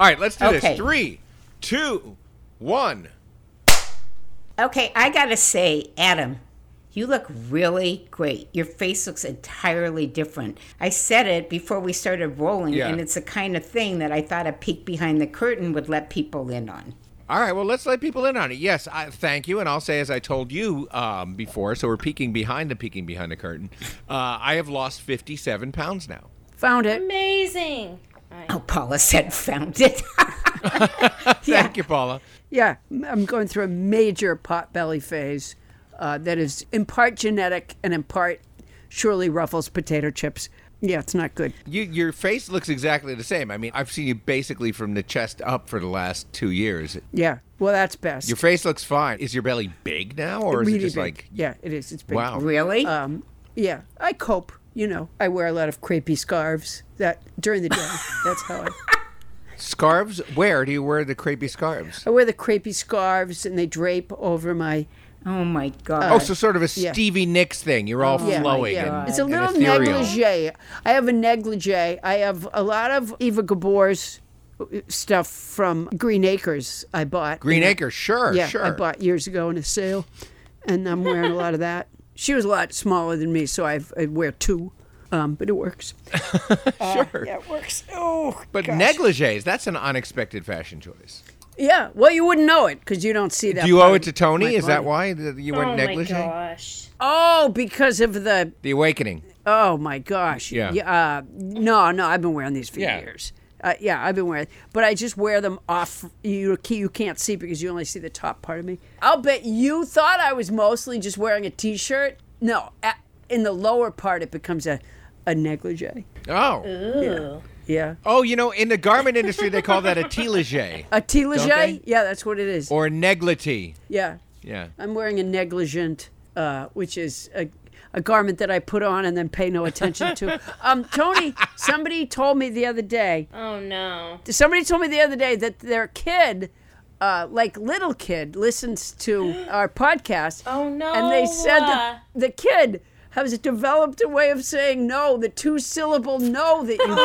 All right, let's do Okay. this. Three, two, one. Okay, I gotta say, Adam, you look really great. Your face looks entirely different. I said it before we started rolling, Yeah. and it's the kind of thing that I thought a peek behind the curtain would let people in on. All right, well, let's let people in on it. Yes, I, thank you. And I'll say, as I told you um, before, so we're peeking behind the peeking behind the curtain. Uh, I have lost 57 pounds now. Found it. Amazing. Oh, Paula said found it. Thank you, Paula. Yeah, I'm going through a major pot belly phase uh, that is in part genetic and in part surely Ruffles potato chips. Yeah, it's not good. You, your face looks exactly the same. I mean, I've seen you basically from the chest up for the last two years. Yeah, well, that's best. Your face looks fine. Is your belly big now, or is really it just big. like, yeah, it is. It's big. wow? really? Um, yeah, I cope. You know, I wear a lot of crepey scarves that during the day. that's how I. Scarves? Where do you wear the crepey scarves? I wear the crepey scarves and they drape over my. oh my uh, God. Oh, so sort of a yeah. Stevie Nicks thing. You're all oh Yeah, flowing. yeah. and- It's a little ethereal. negligee. I have a negligee. I have a lot of Eva Gabor's uh, stuff from Green Acres. I bought Green Acres, sure, Yeah, sure. I bought years ago in a sale, and I'm wearing a lot of that. She was a lot smaller than me, so I've, I wear two, um, but it works. sure. Yeah, it works. Oh, But gosh. negligees, that's an unexpected fashion choice. Yeah, well, you wouldn't know it because you don't see that. Do you part owe it to Tony? Is that body. why that you Oh went my gosh. Oh, because of the. The Awakening. Oh my gosh. Yeah. Uh, no, no, I've been wearing these for Yeah. years. Uh, yeah, I've been wearing, but I just wear them off. You you can't see because you only see the top part of me. I'll bet you thought I was mostly just wearing a t-shirt. No, a in the lower part it becomes a a negligee. Oh. Ooh. Yeah, Oh, you know, in the garment industry, they call that a telegé a telegee. Yeah, that's what it is. or negligee. yeah, Yeah. I'm wearing a negligent, uh, which is a, a garment that I put on and then pay no attention to. Um, Tony, somebody told me the other day. Oh no. Somebody told me the other day that their kid, uh, like little kid, listens to our podcast. Oh, no. And they said that the kid has developed a way of saying no, the two syllable no that you do.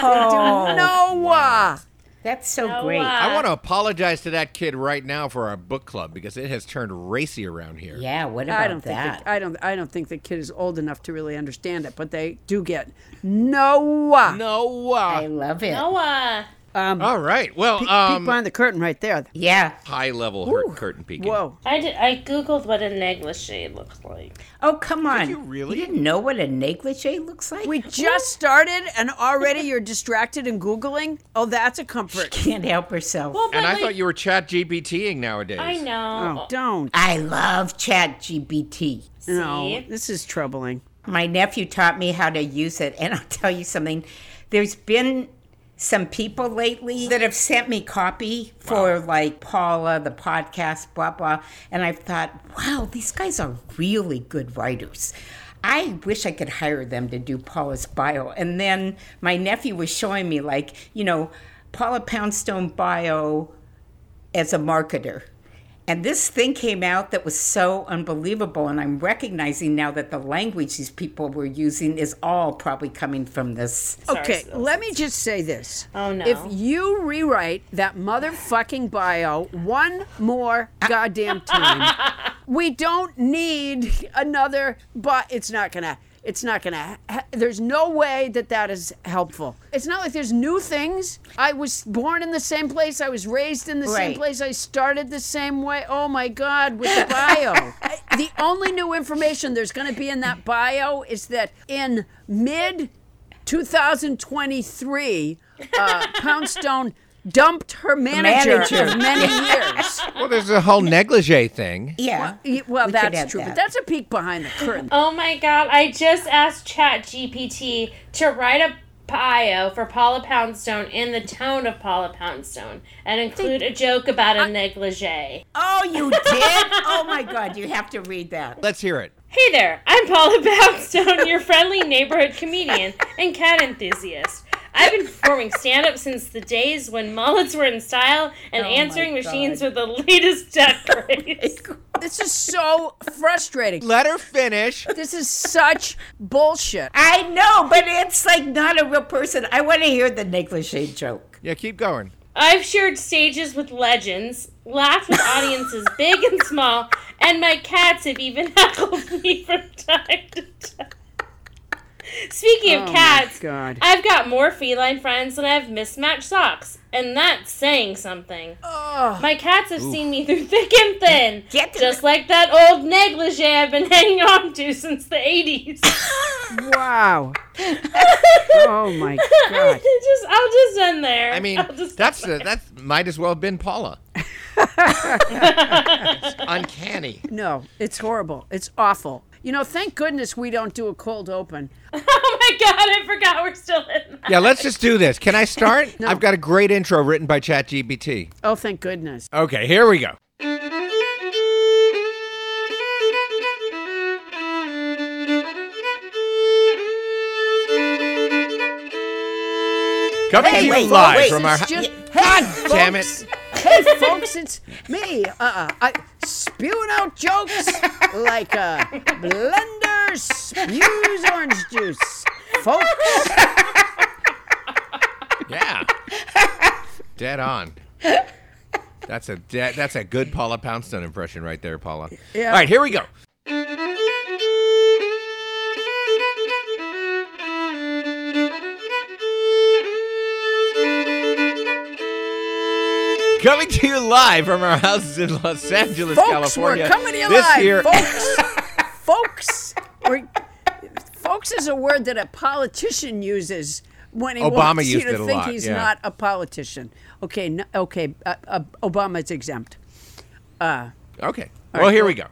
Oh, do no. That's so No, great. uh, I want to apologize to that kid right now for our book club because it has turned racy around here. yeah, what about I don't that? think the, I don't I don't think the kid is old enough to really understand it, but they do get no. No. I love it. Noah. Um, all right. Well, peek, um, peek behind the curtain right there. Yeah. high level hurt curtain peeking. Whoa. I, did, I googled what a negligee looks like. Oh, come on. you really? You didn't know what a negligee looks like? We just started and already you're distracted and Googling? Oh, that's a comfort. can't help herself. Well, And I like, thought you were chat GBTing nowadays. I know. Oh, don't. I love Chat GBT. No, this is troubling. My nephew taught me how to use it, and I'll tell you something. There's been some people lately that have sent me copy for like Paula, the podcast, blah blah, and I've thought, wow, these guys are really good writers. I wish I could hire them to do Paula's bio. And then my nephew was showing me like, you know, Paula Poundstone bio as a marketer. And this thing came out that was so unbelievable. And I'm recognizing now that the language these people were using is all probably coming from this. Okay, let me just say this. Oh, no. If you rewrite that motherfucking bio one more goddamn time, we don't need another, but it's not gonna. It's not going to, ha- there's no way that that is helpful. It's not like there's new things. I was born in the same place. I was raised in the same place. I started the same way. Oh my God, with the bio. I- the only new information there's going to be in that bio is that in mid 2023, uh, Poundstone dumped her manager, Manager. of many years. Well, there's a whole negligee thing. Yeah. Y- Well, We that's true, that. but that's a peek behind the curtain. Oh my god, I just asked ChatGPT to write a bio for Paula Poundstone in the tone of Paula Poundstone and include a joke about a negligee. Oh, you did? oh my God, you have to read that. Let's hear it. Hey there, I'm Paula Poundstone, your friendly neighborhood comedian and cat enthusiast. I've been performing stand up since the days when mullets were in style and Oh answering machines were the latest tech craze. This is so frustrating. Let her finish. This is such bullshit. I know, but it's like not a real person. I want to hear the negligee joke. Yeah, keep going. I've shared stages with legends, laughed with audiences big and small, and my cats have even heckled me from time to time. Speaking of Oh cats, God. I've got more feline friends than I have mismatched socks, and that's saying something. My cats have seen me through thick and thin, Get just like that old negligee I've been hanging on to since the 80s. Wow. Oh my God. just, I'll just end there. I mean, that's end uh, that might as well have been Paula. It's uncanny. No, it's horrible. It's awful. You know, thank goodness we don't do a cold open. Oh my god, I forgot we're still in that. Yeah, let's just do this. Can I start? I've got a great intro written by ChatGPT. Oh, thank goodness. Okay, here we go. Coming Hey, to you wait, live wait, from our. It's hou- just- God Hey, damn it! Hey, folks, it's me. Uh, I spewing out jokes like a blender spews orange juice, folks. Yeah, dead on. That's a de- that's a good Paula Poundstone impression right there, Paula. Yeah. All right, here we go. Coming to you live from our houses in Los Angeles, Folks, California. we're coming to you this live, year, folks. folks, we're, folks is a word that a politician uses when he Obama wants you to think he's yeah. not a politician. Okay, n okay, uh, uh, Obama's exempt. Uh, Okay. Well, right, here we go.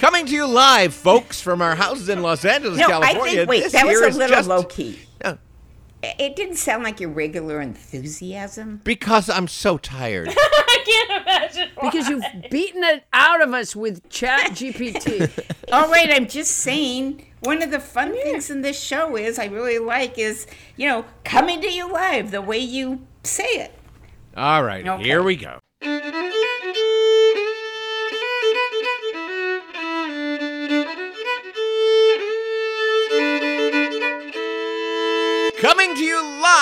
Coming to you live, folks, from our houses in Los Angeles, No, California. I think, wait, This that was a little just- low key. No, It didn't sound like your regular enthusiasm. because I'm so tired. I can't imagine. because you've beaten it out of us with Chat GPT. All right, oh, I'm just saying. One of the fun things in this show is I really like is you know coming to you live the way you say it. All right, Okay. here we go.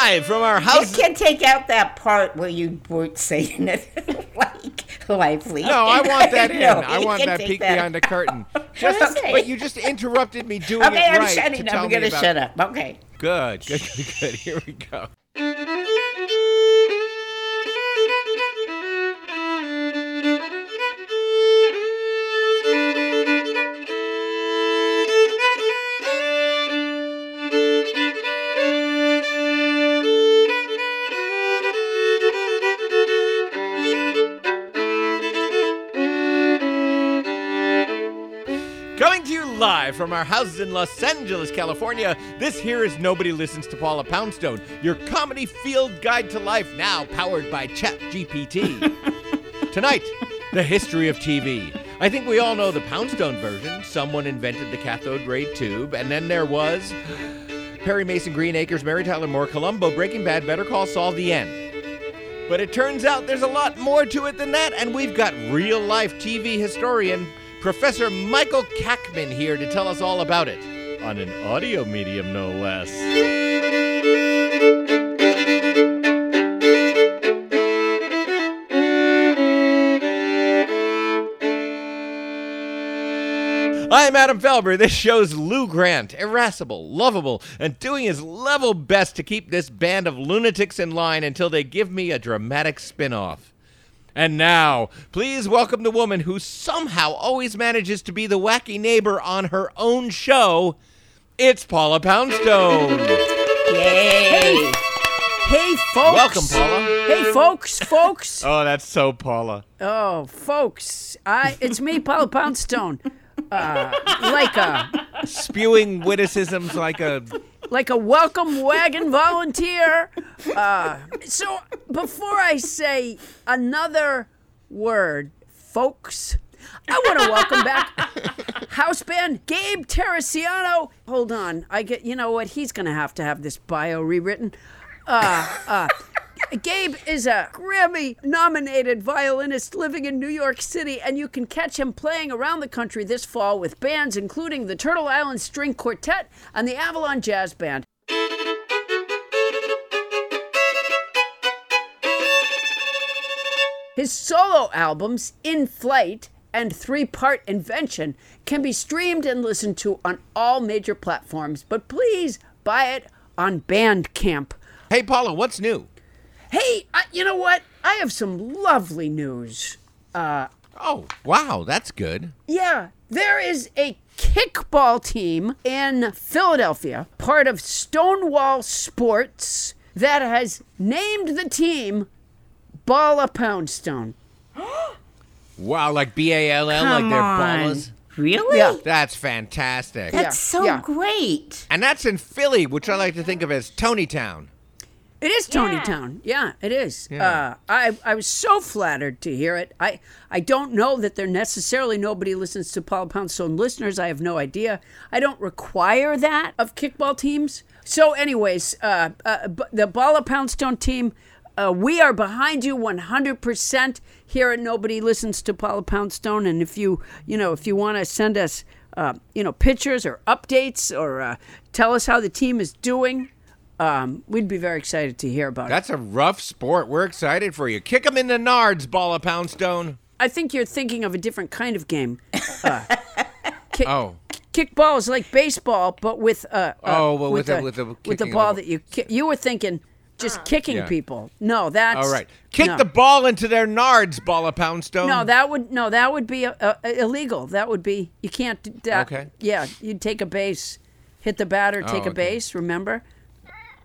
Live from our house. You can take out that part where you weren't saying it like lively. No, I want that in. No, I want that peek that behind the curtain. Just, Okay. but you just interrupted me doing Okay, it I'm right. shutting up. I'm gonna shut up. Okay. Good, good, good, good. Here we go. Live from our houses in Los Angeles, California, this here is Nobody Listens to Paula Poundstone, your comedy field guide to life, now powered by ChatGPT. Tonight, the history of TV. I think we all know the Poundstone version. Someone invented the cathode ray tube, and then there was Perry Mason, Green Acres, Mary Tyler Moore, Columbo, Breaking Bad, Better Call Saul, The End. But it turns out there's a lot more to it than that, and we've got real life TV historian Professor Michael Kackman here to tell us all about it on an audio medium, no less. I'm Adam Felber. This show's Lou Grant, irascible, lovable, and doing his level best to keep this band of lunatics in line until they give me a dramatic spin off. And now, please welcome the woman who somehow always manages to be the wacky neighbor on her own show. It's Paula Poundstone. Yay! Hey, folks. Welcome, Paula. Hey, folks, folks. Oh, that's so Paula. Oh, folks. I it's me, Paula Poundstone. Uh, like a Spewing witticisms like a. like a welcome wagon volunteer. Uh, so before I say another word, folks, I want to welcome back house band Gabe Terracciano. Hold on, I get you know what he's gonna have to have this bio rewritten. Uh, uh, Gabe is a Grammy nominated violinist living in New York City, and you can catch him playing around the country this fall with bands including the Turtle Island String Quartet and the Avalon Jazz Band. His solo albums, In Flight and Three Part Invention, can be streamed and listened to on all major platforms, but please buy it on Bandcamp. Hey, Paula, what's new? Hey, uh, you know what? I have some lovely news. Oh, wow, that's good. Yeah, there is a kickball team in Philadelphia, part of Stonewall Sports, that has named the team Balla Poundstone. Wow, like B A L L, like Come they're on. ballas. Really? Yeah. That's fantastic. Yeah, That's so yeah. great. And that's in Philly, which I like to think of as Tony Town. It is Tony Town. Yeah, it is. Yeah. Uh, I I was so flattered to hear it. I I don't know that there necessarily nobody listens to Paul Poundstone listeners. I have no idea. I don't require that of kickball teams. So, anyways, uh, uh, b- the Balla Poundstone team. Uh, we are behind you 100% here at Nobody Listens to Paula Poundstone. And if you, you know, if you want to send us, uh, you know, pictures or updates or uh, tell us how the team is doing, um, we'd be very excited to hear about it. That's a rough sport. We're excited for you. Kick 'em in the nards, ball of Poundstone. I think you're thinking of a different kind of game. Uh, kick, Oh. kickball is like baseball, but with uh, uh Oh, well, with the, the- with the with the ball of- that you ki- you were thinking just kicking Yeah. people. No, that's All right. Kick no. the ball into their nards, ball of Poundstone. No, that would no, that would be uh, uh, illegal. That would be you can't. do That, Okay. Yeah, you'd take a base, hit the batter, take Oh, a base. Remember?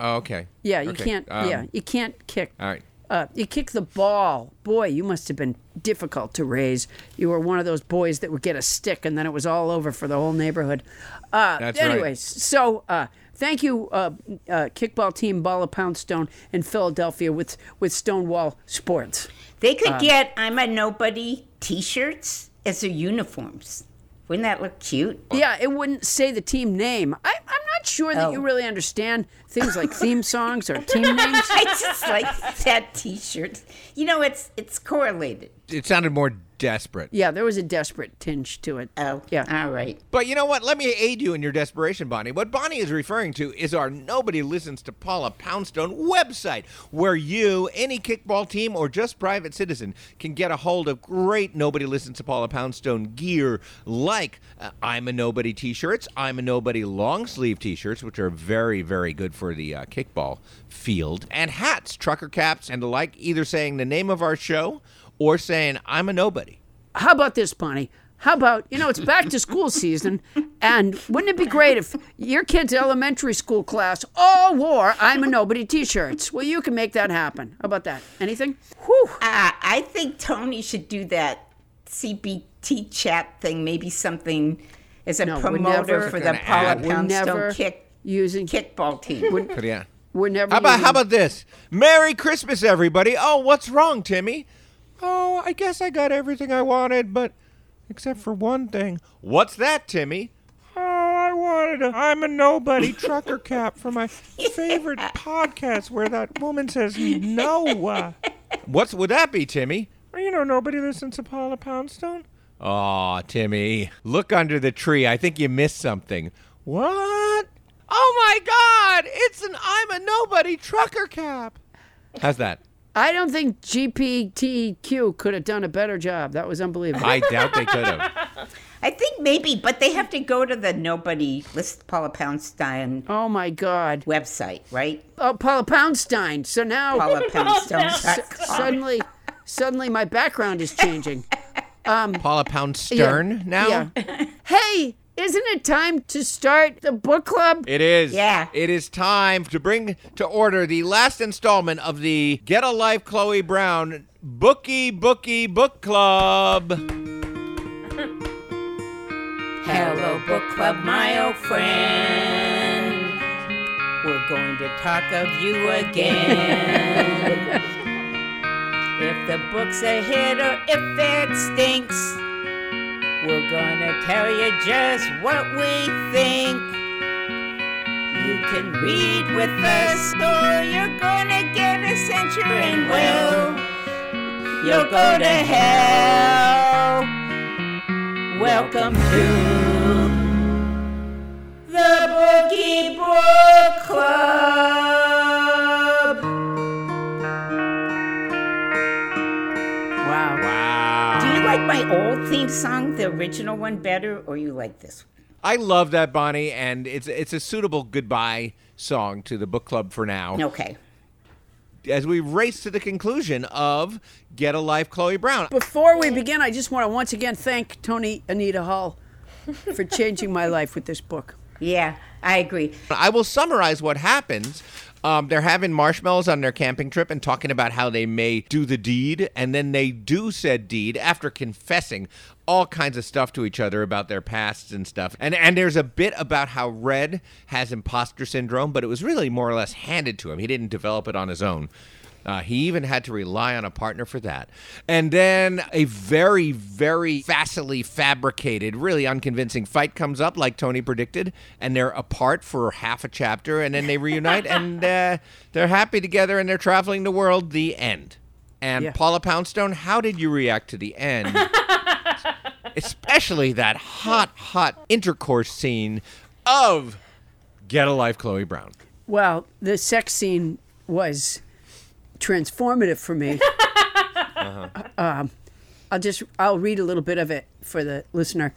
Oh, okay. Yeah, you Okay, can't. um, yeah, you can't kick. All right. Uh, you kick the ball. Boy, you must have been difficult to raise. You were one of those boys that would get a stick and then it was all over for the whole neighborhood. Uh, That's right. anyways, so uh, thank you, uh, uh, kickball team Ball of Poundstone in Philadelphia with, with Stonewall Sports. They could get I'm a Nobody t shirts as their uniforms. Wouldn't that look cute? Yeah, it wouldn't say the team name. I, I'm not sure that Oh. you really understand things like theme songs or team names. I just like that t shirt. You know, it's it's correlated. It sounded more desperate. Yeah, there was a desperate tinge to it. Oh, Yeah. All right. But you know what? Let me aid you in your desperation, Bonnie. What Bonnie is referring to is our Nobody Listens to Paula Poundstone website, where you, any kickball team, or just private citizen can get a hold of great Nobody Listens to Paula Poundstone gear like uh, I'm a Nobody t shirts, I'm a Nobody long sleeve t shirts, which are very, very good for the uh, kickball field, and hats, trucker caps, and the like, either saying the name of our show or saying I'm a Nobody. How about this, Bonnie? How about, you know, it's back to school season, and wouldn't it be great if your kid's elementary school class all wore I'm a Nobody t shirts? Well, you can make that happen. How about that? Anything? Whew. Uh, I think Tony should do that CBT chat thing. Maybe something as a No, promoter for the gonna Paula never Poundstone kick using. kickball team. But yeah. We're never. How about using- how about this? Merry Christmas, everybody! Oh, what's wrong, Timmy? Oh, I guess I got everything I wanted, but except for one thing. What's that, Timmy? Oh, I wanted a I'm a nobody trucker cap for my favorite podcast where that woman says no. Uh. What's would that be, Timmy? You know, nobody listens to Paula Poundstone. Aw, Timmy, look under the tree. I think you missed something. What? Oh my God! It's an I'm a nobody trucker cap. How's that? I don't think GPTQ could have done a better job. That was unbelievable. I doubt they could have. I think maybe, but they have to go to the nobody list Paula Poundstone Oh my God. website, right? Oh, Paula Poundstein. So now Paula Poundstone. suddenly, suddenly my background is changing. Um, Paula Pound Stern now? Yeah. hey, isn't it time to start the book club? It is. Yeah. It is time to bring to order the last installment of the Get a Life Chloe Brown Bookie Bookie Book Club. Hello, book club, my old friend. We're going to talk of you again. if the book's a hit or if it stinks, we're gonna tell you just what we think. You can read with us, or you're gonna get a censure and will. You'll go to hell. Welcome to the Bookie Book Club. Old theme song, the original one, better, or you like this one? I love that, Bonnie, and it's it's a suitable goodbye song to the book club for now. Okay. As we race to the conclusion of Get a Life Chloe Brown. Before we begin, I just want to once again thank Tony Anita Hull for changing my life with this book. Yeah, I agree. I will summarize what happens. Um, they're having marshmallows on their camping trip and talking about how they may do the deed, and then they do said deed after confessing all kinds of stuff to each other about their pasts and stuff. And and there's a bit about how Red has imposter syndrome, but it was really more or less handed to him. He didn't develop it on his own. Uh, he even had to rely on a partner for that. And then a very, very facilely fabricated, really unconvincing fight comes up, like Tony predicted, and they're apart for half a chapter, and then they reunite, and uh, they're happy together, and they're traveling the world. The end. And Yeah. Paula Poundstone, how did you react to the end? Especially that hot, hot intercourse scene of Get a Life, Chloe Brown. Well, the sex scene was transformative for me. um, I'll just I'll read a little bit of it for the listener.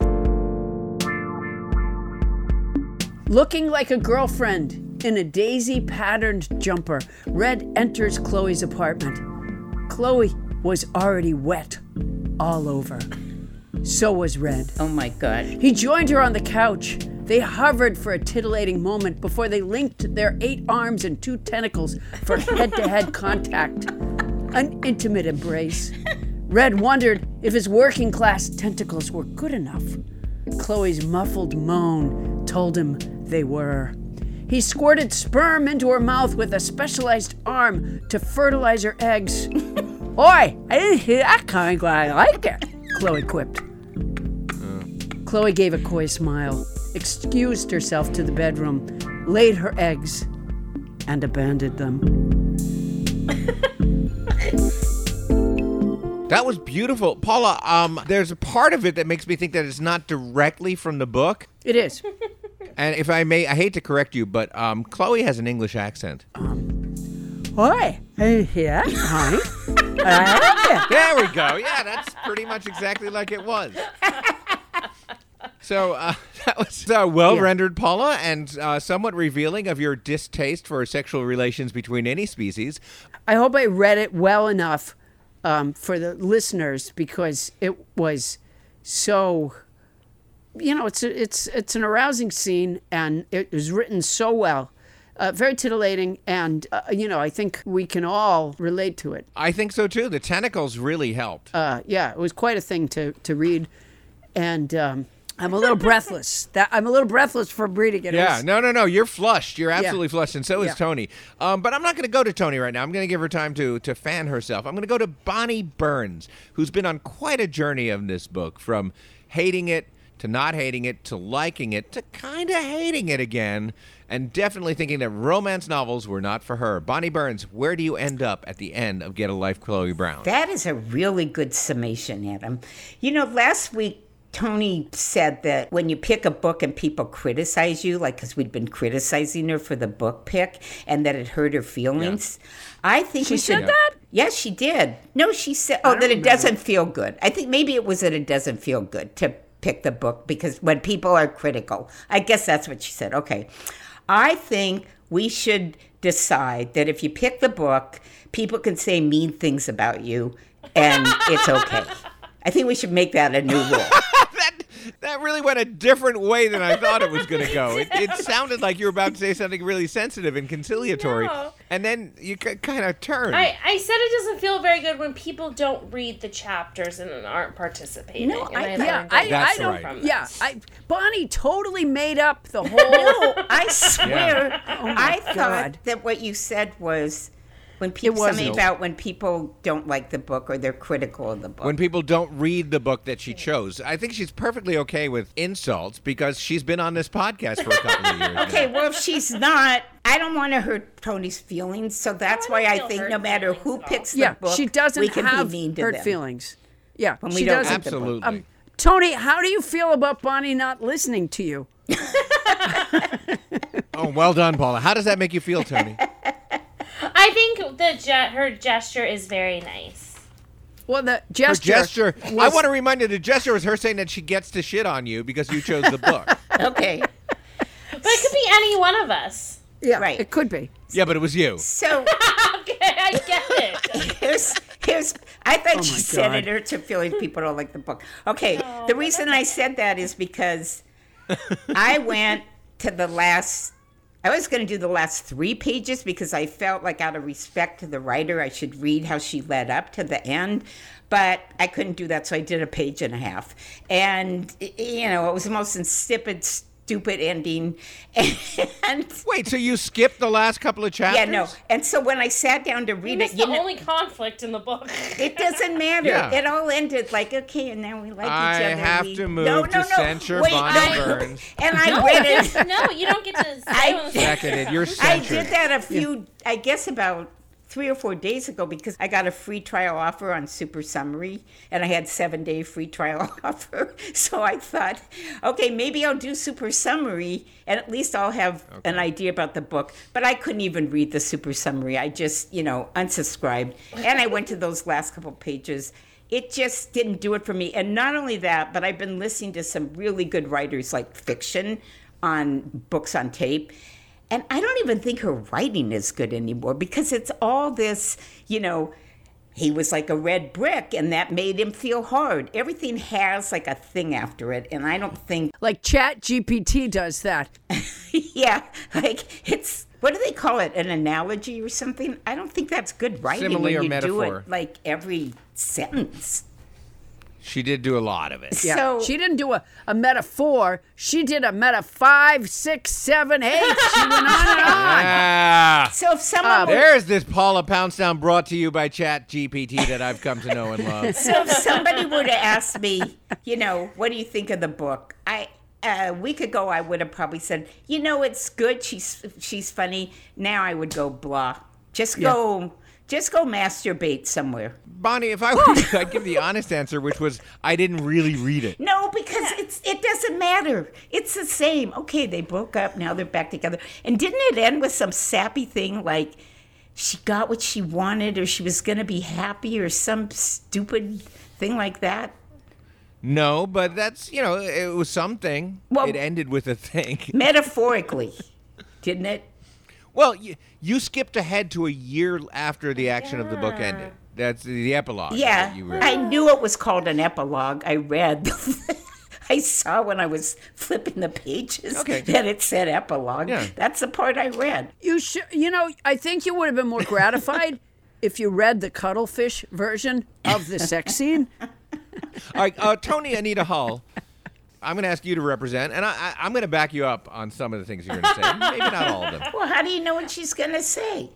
Looking like a girlfriend in a daisy patterned jumper, Red enters Chloe's apartment. Chloe was already wet all over. So was Red. Oh my God. He joined her on the couch. They hovered for a titillating moment before they linked their eight arms and two tentacles for head to head contact. An intimate embrace. Red wondered if his working class tentacles were good enough. Chloe's muffled moan told him they were. He squirted sperm into her mouth with a specialized arm to fertilize her eggs. Oi, I didn't hear that coming, but I like it, Chloe quipped. Chloe gave a coy smile, excused herself to the bedroom, laid her eggs, and abandoned them. That was beautiful, Paula. Um, there's a part of it that makes me think that it's not directly from the book. It is. And if I may, I hate to correct you, but um, Chloe has an English accent. Oi, I didn't honey. There we go. Yeah, that's pretty much exactly like it was. So uh, that was uh, well Yeah. rendered, Paula, and uh, somewhat revealing of your distaste for sexual relations between any species. I hope I read it well enough um, for the listeners because it was so. You know, it's a, it's it's an arousing scene, and it was written so well, uh, very titillating, and uh, you know, I think we can all relate to it. I think so too. The tentacles really helped. Uh, yeah, it was quite a thing to to read, and um, I'm a little breathless. That I'm a little breathless for reading it. It Yeah, no, no, no. You're flushed. You're absolutely flushed, and so is Yeah. Tony. Um, but I'm not going to go to Tony right now. I'm going to give her time to to fan herself. I'm going to go to Bonnie Burns, who's been on quite a journey of this book, from hating it to not hating it to liking it to kind of hating it again, and definitely thinking that romance novels were not for her. Bonnie Burns, where do you end up at the end of Get a Life, Chloe Brown? That is a really good summation, Adam. You know, last week Tony said that when you pick a book and people criticize you, like because we'd been criticizing her for the book pick, and that it hurt her feelings. I think She said should. that? Yes, she did. No, she said, "Oh, that it doesn't feel good." I think maybe it was that it doesn't feel good to pick the book because when people are critical, I guess that's what she said. Okay. I think we should decide that if you pick the book, people can say mean things about you and it's okay. I think we should make that a new rule. That that really went a different way than I thought it was going to go. It, it sounded like you were about to say something really sensitive and conciliatory, No. and then you kind of turned. I, I said it doesn't feel very good when people don't read the chapters and aren't participating. No, and I- learned Yeah, a I, lot That's I don't. right. from Yeah, this. I Bonnie totally made up the whole. No, I swear. Oh I God. thought that what you said was when people something about when people don't like the book or they're critical of the book. when people don't read the book that she chose, I think she's perfectly okay with insults because she's been on this podcast for a couple of years. okay, now. well, if she's not, I don't want to hurt Tony's feelings, so that's I why I think no matter who at all. picks the yeah, book, she doesn't we can have be mean to hurt them. feelings. Yeah, When she we don't doesn't. read the book. Absolutely. Um, Tony, how do you feel about Bonnie not listening to you? oh, well done, Paula. How does that make you feel, Tony? I think the ge- her gesture is very nice. Well, the Her gesture. gesture. I want to remind you, the gesture was her saying that she gets to shit on you because you chose the book. Okay, But it could be any one of us. Yeah, Right. It could be. yeah, but it was you. so Okay, I get it. here's here's I thought Oh she my said God. it hurts her feelings people don't like the book. Okay, the reason I said that is because I went to the last I was going to do the last 3 pages because I felt like out of respect to the writer I should read how she led up to the end. But I couldn't do that, so I did a page and a half. And, you know, it was the most insipid, stupid ending. And Wait, so you skipped the last couple of chapters? yeah, no. And so when I sat down to read missed it, the know, only conflict in the book. it doesn't matter. Yeah. It all ended like okay, and now we like I each other. I have we... to move no, to no, no. censure Wait, Bonnie no. Burns. And I read it. no, you don't get to. I- Seconded. You're I did that a few, I guess, about three or four days ago because I got a free trial offer on Super Summary, and I had seven day free trial offer. So I thought, okay, maybe I'll do Super Summary, and at least I'll have an idea about the book. But I couldn't even read the Super Summary. I just, you know, unsubscribed, and I went to those last couple pages. It just didn't do it for me. And not only that, but I've been listening to some really good writers like fiction on books on tape. And I don't even think her writing is good anymore because it's all this, you know, he was like a red brick and that made him feel hard. Everything has like a thing after it. And I don't think, Like Chat GPT does that. yeah, like it's, what do they call it? An analogy or something? I don't think that's good writing Simile or you do metaphor. it like every sentence. She did do a lot of it. Yeah. So- she didn't do a, a metaphor. She did a meta five, six, seven, eight. She went on and on. Ah, So if someone were there's this Paula Poundstown brought to you by Chat GPT that I've come to know and love. So if somebody were to ask me, you know, what do you think of the book? I a week ago I would have probably said, you know, it's good. She's she's funny. Now I would go blah. Just go, just go masturbate somewhere. Bonnie, if I were you, I'd give the honest answer, which was I didn't really read it. No, because it's it doesn't matter. It's the same. Okay, they broke up. Now they're back together. And didn't it end with some sappy thing like? She got what she wanted, or she was going to be happy, or some stupid thing like that. No, but that's you know it was something. Well- it ended with a thing. Metaphorically, didn't it? Well, you, you skipped ahead to a year after the action of the book ended. That's the epilogue. Yeah, you. I knew it was called an epilogue. I read. I saw when I was flipping the pages Okay. that it said epilogue. Yeah. That's the part I read. You should, you know, I think you would have been more gratified if you read the cuttlefish version of the sex scene. All right, uh, Tony Anita Hull. I'm going to ask you to represent, and I, I, I'm going to back you up on some of the things you're going to say. Maybe not all of them. Well, how do you know what she's going to say?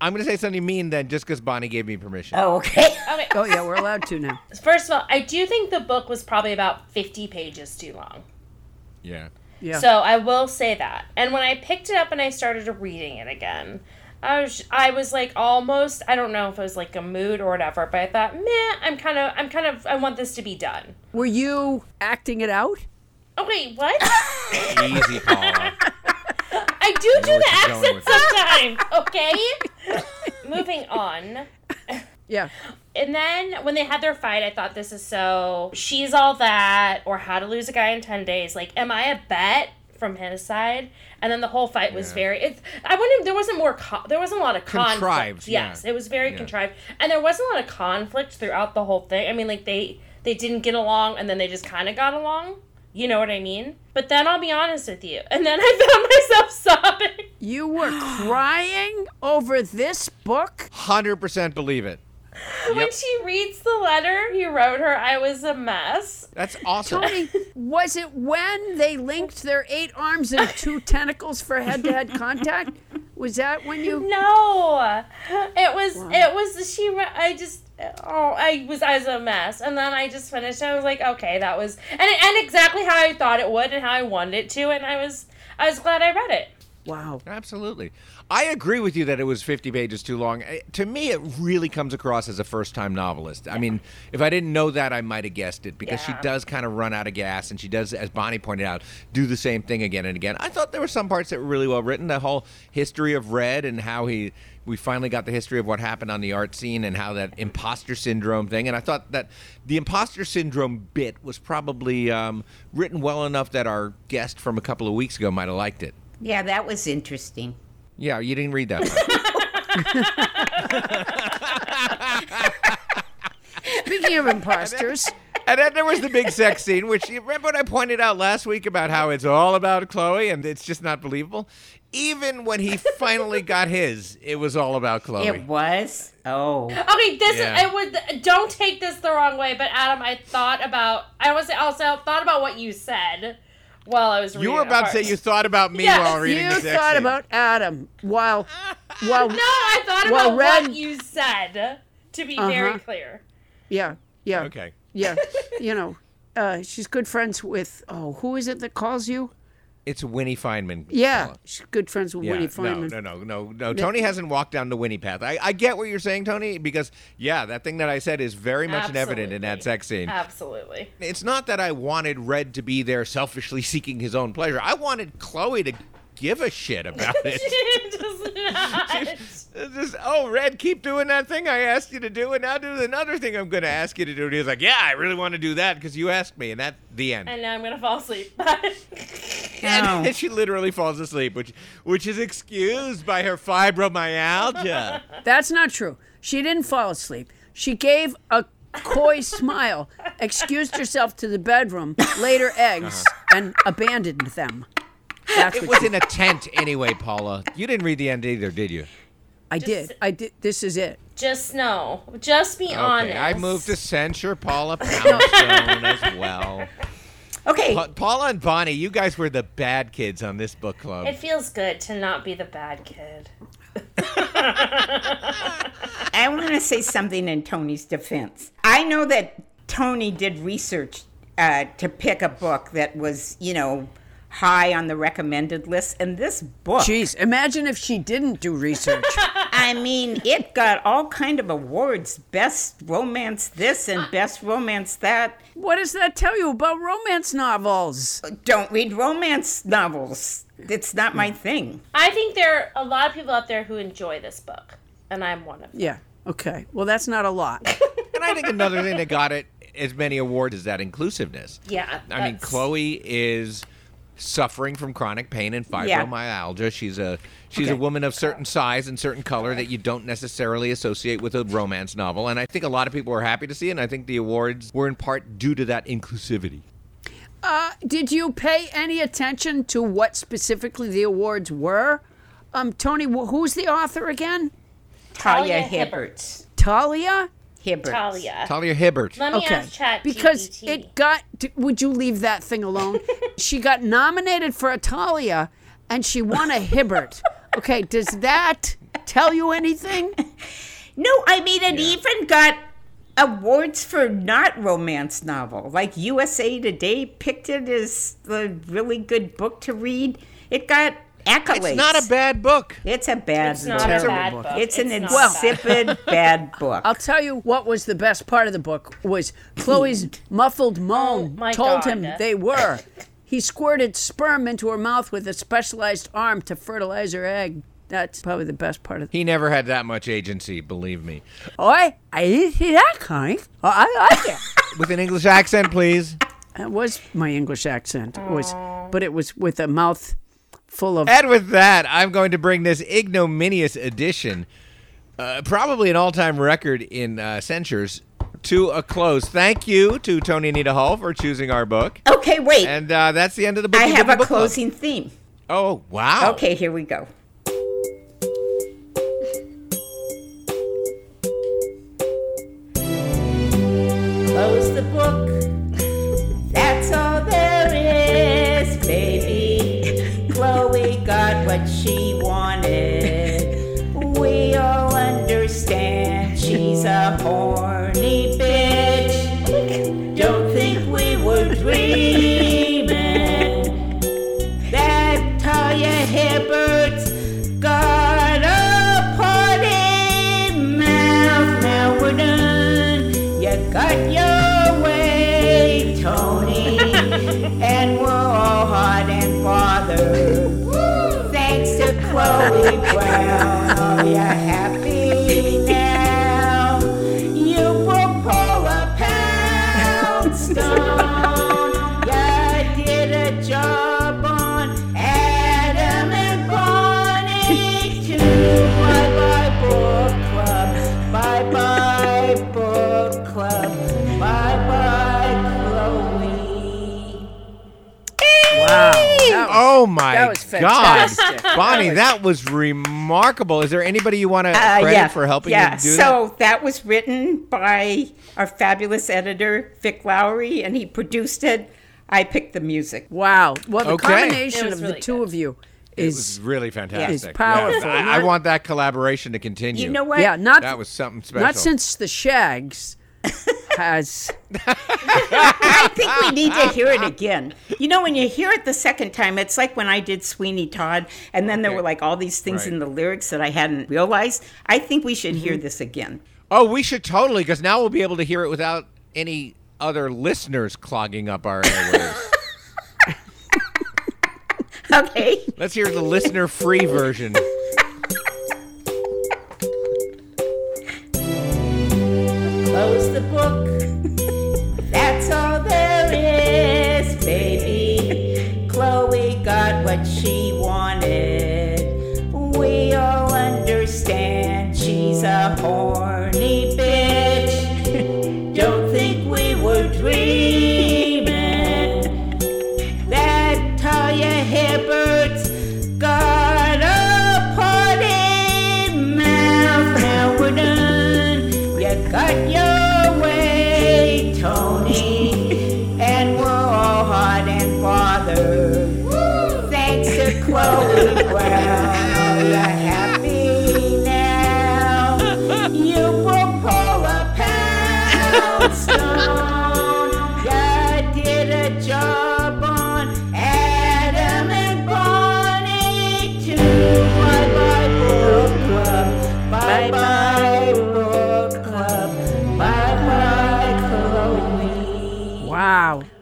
I'm going to say something mean then, just because Bonnie gave me permission. Oh, okay. Okay. Oh yeah, we're allowed to now. First of all, I do think the book was probably about 50 pages too long. Yeah. Yeah. So I will say that. And when I picked it up and I started reading it again, I was I was like almost I don't know if it was like a mood or whatever, but I thought, meh, I'm kind of I'm kind of I want this to be done. Were you acting it out? Oh wait, what? Easy, Paula. I do do the she's accent sometimes. Okay. Moving on. Yeah. And then when they had their fight, I thought this is so she's all that or how to lose a guy in 10 days. Like, am I a bet from his side? And then the whole fight was very it's I wouldn't there wasn't more co- there wasn't a lot of conflict. Contrived, yeah. Yes, it was very contrived. And there wasn't a lot of conflict throughout the whole thing. I mean, like they they didn't get along and then they just kind of got along. You know what I mean? But then I'll be honest with you. And then I found myself sobbing. You were crying over this book? 100% believe it. When she reads the letter he wrote her, I was a mess. That's awesome. Tony, was it when they linked their eight arms and two tentacles for head-to-head contact? Was that when you? No, it was it was she. re- I just oh I was I was a mess, and then I just finished. I was like, okay, that was and it and exactly how I thought it would and how I wanted it to, and I was I was glad I read it. Wow. Absolutely. I agree with you that it was 50 pages too long. Eh, To me, it really comes across as a first time novelist. I mean, if I didn't know that, I might have guessed it because she does kind of run out of gas and she does, as Bonnie pointed out, do the same thing again and again. I thought there were some parts that were really well written. The whole history of Red and how he. We finally got the history of what happened on the art scene and how that imposter syndrome thing. And I thought that the imposter syndrome bit was probably um, written well enough that our guest from a couple of weeks ago might have liked it. Yeah, that was interesting. Yeah, you didn't read that. Speaking of imposters, And then there was the big sex scene, which you remember what I pointed out last week about how it's all about Chloe and it's just not believable. Even when he finally got his, it was all about Chloe. It was. Oh, Okay, this Yeah. is I would don't take this the wrong way, but Adam, I thought about I was also thought about what you said while I was reading. you were about to say you thought about me Yes, while reading you the sex thought scene. about Adam while while No, I thought about Red- what you said. To be very Uh-huh. clear. yeah yeah Okay. yeah you know uh, she's good friends with oh who is it that calls you It's Winnie Feynman. yeah she's good friends with Yeah, Winnie Feynman. No, no, no, no, no. Tony hasn't walked down the Winnie path. I, I get what you're saying, Tony, because yeah, that thing that I said is very much evident in that sex scene. Absolutely. It's not that I wanted Red to be there selfishly seeking his own pleasure. I wanted Chloe to give a shit about it. Just not. It's just, oh, Red, keep doing that thing I asked you to do, and now do another thing I'm going to ask you to do. And he was like, yeah, I really want to do that because you asked me, and that's the end. and now I'm gonna fall asleep. And, No. she literally falls asleep, which which is excused by her fibromyalgia. That's not true. She didn't fall asleep. She gave a coy smile, excused herself to the bedroom, laid her uh-huh. eggs, and abandoned them. That's it what was in a tent anyway, Paula. You didn't read the end either, did you? I did. I did. This is it. just know. Just be honest. I moved to censure Paula Poundstone as well. okay. Pa- Paula and Bonnie, you guys were the bad kids on this book club. It feels good to not be the bad kid. I want to say something in Tony's defense. I know that Tony did research uh, to pick a book that was, you know, high on the recommended list, and this book, Jeez, imagine if she didn't do research. I mean, it got all kind of awards: best romance this and best romance that. what does that tell you about romance novels? Don't read romance novels. It's not my hmm. thing. I think there are a lot of people out there who enjoy this book, and I'm one of them. Yeah. Okay. Well, that's not a lot. and I think another thing that got it as many awards is that inclusiveness. Yeah. I mean, Chloe is suffering from chronic pain and Yeah. fibromyalgia. She's a she's a woman of certain size and certain color that you don't necessarily associate with a romance novel. And I think a lot of people were happy to see it. And I think the awards were in part due to that inclusivity. Uh, did you pay any attention to what specifically the awards were? Um, Tony, wh- who's the author again? Talia Talia Hibbert. Talia. Hibbert. Talia. Talia Hibbert. Let me Okay. ask Chat because GPT. it got. Would you leave that thing alone? she got nominated for a Talia, and she won a Hibbert. Okay, does that tell you anything? No, I mean, it even got awards for not romance novel. Like USA Today picked it as a really good book to read. It got accolades. It's not a bad book. It's a bad it's book. not a terrible bad book. book. It's an not insipid bad book. I'll tell you what was the best part of the book was Chloe's muffled moan Oh, told God. him they were. He squirted sperm into her mouth with a specialized arm to fertilize her egg. That's probably the best part of. He never had that much agency, believe me. Oi, I didn't see that coming. Oh, I like it. With an English accent, please. that was my English accent. It was, but it was with a mouth full of. And with that, I'm going to bring this ignominious edition, uh, probably an all time record in uh, censures, to a close. Thank you to Tony Anita Hall for choosing our book. Okay, wait. And uh, that's the end of the book. I have a closing theme. Oh, wow. Okay, here we go. Close the book. She's a horny bitch. Don't think we were dreaming that Talia Hibbert's got a party mouth. Now we're done. You got your way, Tony, and we're all hot and bothered. Thanks to Chloe Brown, are you happy Oh my That was God. Bonnie, that was remarkable. Is there anybody you want to Uh, credit yeah, for helping yeah. you do so that? was written by our fabulous editor Vic Lowry, and he produced it. I picked the music. wow. Well, the Okay. combination It was of the really two good. of you that? It is was really fantastic. powerful. Yeah, I, I want that collaboration to continue. You know what? yeah, not that was something special. not since the Shags has I think we need to hear it again. You know, when you hear it the second time, it's like when I did Sweeney Todd, and then there were like all these things Right. in the lyrics that I hadn't realized. I think we should hear mm-hmm. this again. Oh, we should totally, because now we'll be able to hear it without any other listeners clogging up our airwaves. Okay. Let's hear the listener-free version. The book. That's all there is, baby. Chloe got what she wanted. We all understand she's a horny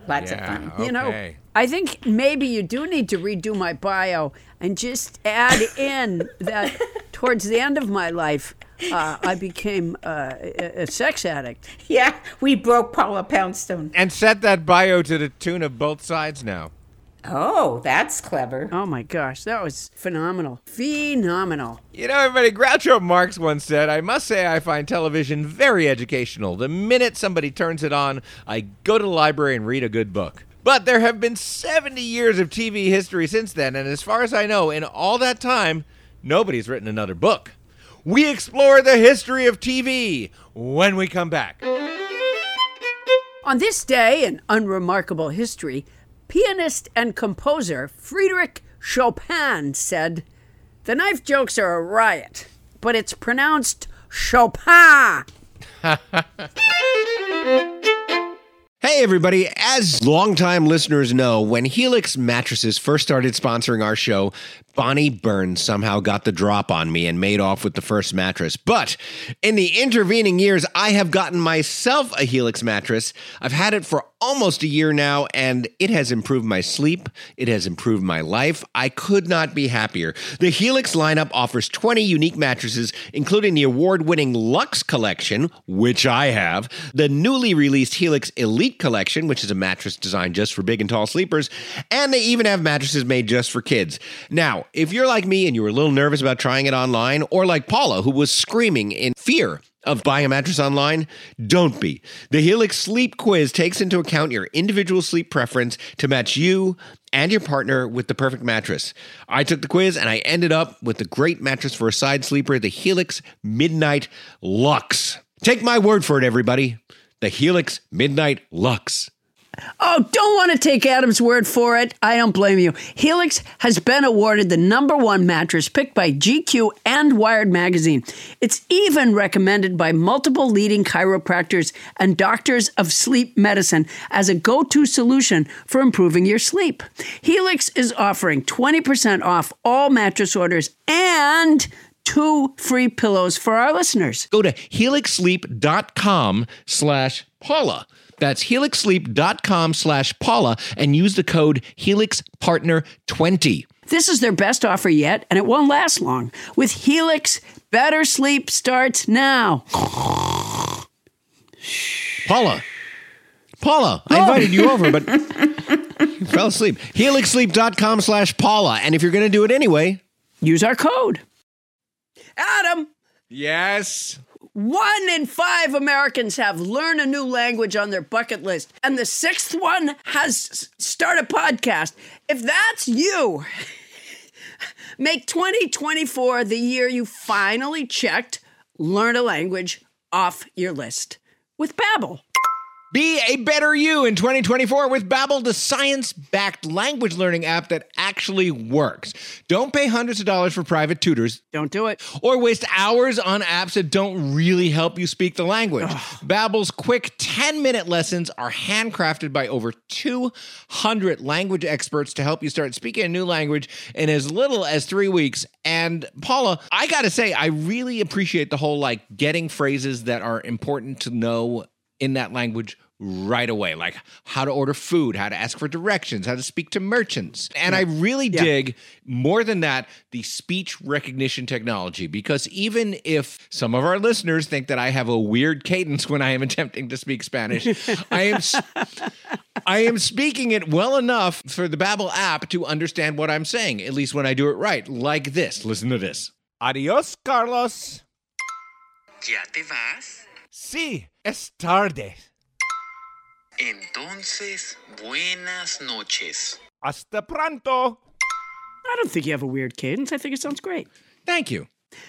Lots Yeah, of fun. You know. I think maybe you do need to redo my bio and just add in that towards the end of my life, uh, I became uh, a, a sex addict. Yeah, we broke Paula Poundstone. And set that bio to the tune of both sides now. Oh, that's clever. Oh my gosh, that was phenomenal. Phenomenal. You know, everybody, Groucho Marx once said, I must say I find television very educational. The minute somebody turns it on, I go to the library and read a good book. But there have been 70 years of TV history since then, and as far as I know, in all that time, nobody's written another book. We explore the history of TV when we come back. On this day in unremarkable history, pianist and composer Friedrich Chopin said, The knife jokes are a riot, but it's pronounced Chopin. Hey, everybody. As longtime listeners know, when Helix Mattresses first started sponsoring our show, Bonnie Burns somehow got the drop on me and made off with the first mattress. But in the intervening years, I have gotten myself a Helix mattress. I've had it for almost a year now, and it has improved my sleep. It has improved my life. I could not be happier. The Helix lineup offers 20 unique mattresses, including the award winning Lux Collection, which I have, the newly released Helix Elite Collection, which is a mattress designed just for big and tall sleepers, and they even have mattresses made just for kids. Now, if you're like me and you were a little nervous about trying it online, or like Paula, who was screaming in fear of buying a mattress online? Don't be. The Helix Sleep Quiz takes into account your individual sleep preference to match you and your partner with the perfect mattress. I took the quiz and I ended up with the great mattress for a side sleeper, the Helix Midnight Lux. Take my word for it, everybody. The Helix Midnight Lux. Oh, don't want to take Adam's word for it. I don't blame you. Helix has been awarded the number one mattress picked by GQ and Wired Magazine. It's even recommended by multiple leading chiropractors and doctors of sleep medicine as a go to solution for improving your sleep. Helix is offering 20% off all mattress orders and two free pillows for our listeners. Go to helixsleep.com slash Paula. That's helixsleep.com slash Paula and use the code HelixPartner20. This is their best offer yet, and it won't last long. With Helix, better sleep starts now. Paula. Paula, I oh. invited you over, but you fell asleep. Helixsleep.com slash Paula. And if you're going to do it anyway, Use our code. Adam, yes. One in five Americans have learn a new language on their bucket list, and the sixth one has start a podcast. If that's you, make 2024 the year you finally checked learn a language off your list with Babbel. Be a better you in 2024 with Babbel, the science-backed language learning app that actually works. Don't pay hundreds of dollars for private tutors Don't do it. or waste hours on apps that don't really help you speak the language. Babbel's quick 10-minute lessons are handcrafted by over 200 language experts to help you start speaking a new language in as little as 3 weeks. And Paula, I got to say I really appreciate the whole like getting phrases that are important to know in that language right away. Like how to order food how to ask for directions how to speak to merchants. And i really dig more than that the speech recognition technology. Because even if some of our listeners think that i have a weird cadence when i am attempting to speak spanish i am s- i am speaking it well enough for the Babbel app to understand what i'm saying at least when i do it right. Like this. Listen to this. Adios carlos. ¿Ya te vas? sí es tarde Entonces, buenas noches. hasta pronto I don't think you have a weird cadence. I think it sounds great. thank you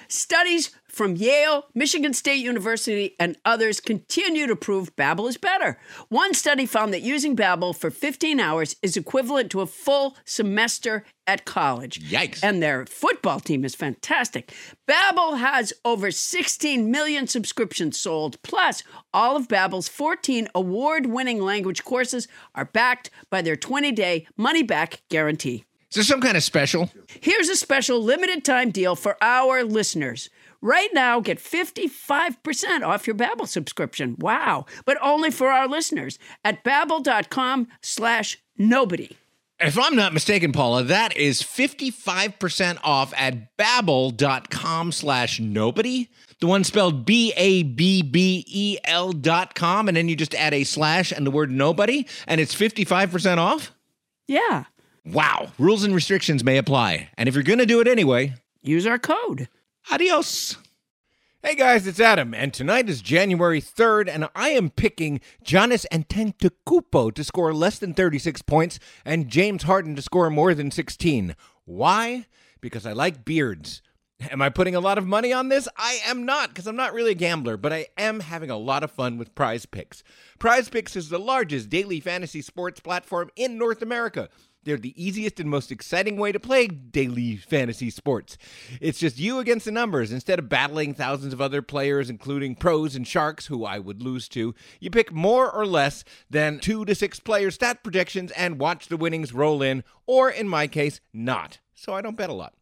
Studies from Yale, Michigan State University, and others continue to prove Babbel is better. One study found that using Babbel for 15 hours is equivalent to a full semester at college. Yikes. And their football team is fantastic. Babbel has over 16 million subscriptions sold, plus all of Babbel's 14 award-winning language courses are backed by their 20-day money-back guarantee. Is there some kind of special? Here's a special limited time deal for our listeners. Right now, get 55% off your Babbel subscription. Wow. But only for our listeners at babbel.com slash nobody. If I'm not mistaken, Paula, that is 55% off at babbel.com slash nobody. The one spelled B-A-B-B-E-L dot com, and then you just add a slash and the word nobody, and it's 55% off? Yeah. Wow. Rules and restrictions may apply. And if you're going to do it anyway, Use our code. Adios. Hey guys, it's Adam, and tonight is January 3rd, and I am picking Giannis Antetokounmpo to score less than 36 points and James Harden to score more than 16. Why? Because I like beards. Am I putting a lot of money on this? I am not, because I'm not really a gambler, but I am having a lot of fun with Prize Picks. Prize Picks is the largest daily fantasy sports platform in North America. They're the easiest and most exciting way to play daily fantasy sports. It's just you against the numbers. Instead of battling thousands of other players, including pros and sharks, who I would lose to, you pick more or less than two to six player stat projections and watch the winnings roll in, or in my case, not. so I don't bet a lot.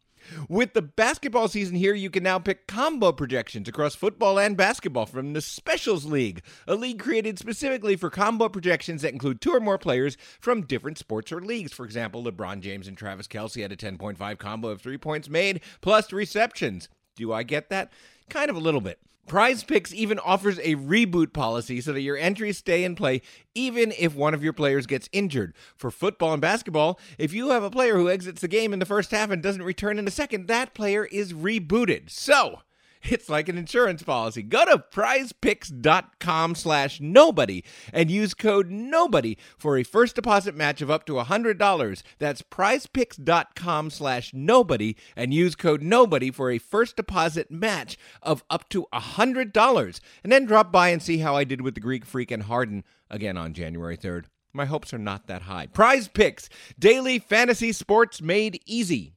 With the basketball season here, you can now pick combo projections across football and basketball from the Specials League, a league created specifically for combo projections that include two or more players from different sports or leagues. For example, LeBron James and Travis Kelce had a 10.5 combo of three points made plus receptions. Do I get that? Kind of a little bit. Prize Picks even offers a reboot policy so that your entries stay in play even if one of your players gets injured. For football and basketball, if you have a player who exits the game in the first half and doesn't return in the second, that player is rebooted. So, it's like an insurance policy. Go to prizepicks.com slash nobody and use code nobody for a first deposit match of up to $100. That's prizepicks.com slash nobody and use code nobody for a first deposit match of up to $100. And then drop by and see how I did with the Greek Freak and Harden again on January 3rd. My hopes are not that high. Prize Picks, daily fantasy sports made easy.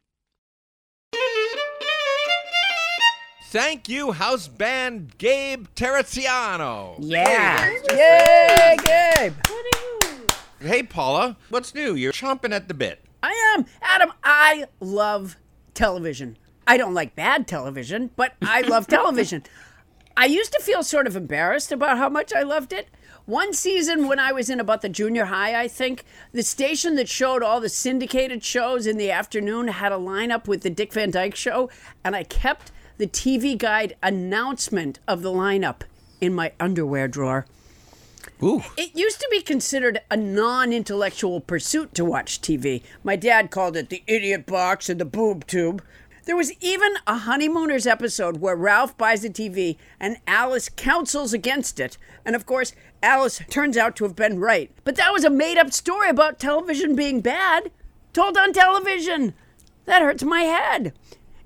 Thank you, house band Gabe Terracciano. Yeah. Yay, Gabe! Hey, Paula, what's new? You're chomping at the bit. I am. Adam, I love television. I don't like bad television, but I love television. I used to feel sort of embarrassed about how much I loved it. One season when I was in about the junior high, I think, the station that showed all the syndicated shows in the afternoon had a lineup with the Dick Van Dyke show, and I kept the TV guide announcement of the lineup in my underwear drawer. Ooh. It used to be considered a non intellectual pursuit to watch TV. My dad called it the idiot box and the boob tube. There was even a Honeymooners episode where Ralph buys a TV and Alice counsels against it. And of course, Alice turns out to have been right. But that was a made up story about television being bad, told on television. That hurts my head.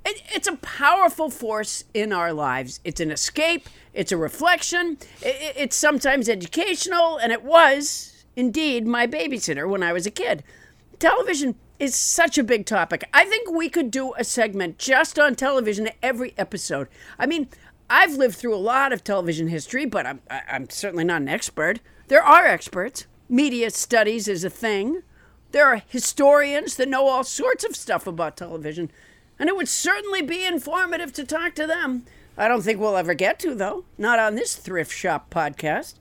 It, it's a powerful force in our lives. It's an escape, it's a reflection, it, it's sometimes educational, and it was indeed my babysitter when I was a kid. Television is such a big topic. I think we could do a segment just on television every episode. I mean, I've lived through a lot of television history, but I'm, I'm certainly not an expert. There are experts. Media studies is a thing. There are historians that know all sorts of stuff about television, and it would certainly be informative to talk to them. I don't think we'll ever get to, though. Not on this thrift shop podcast.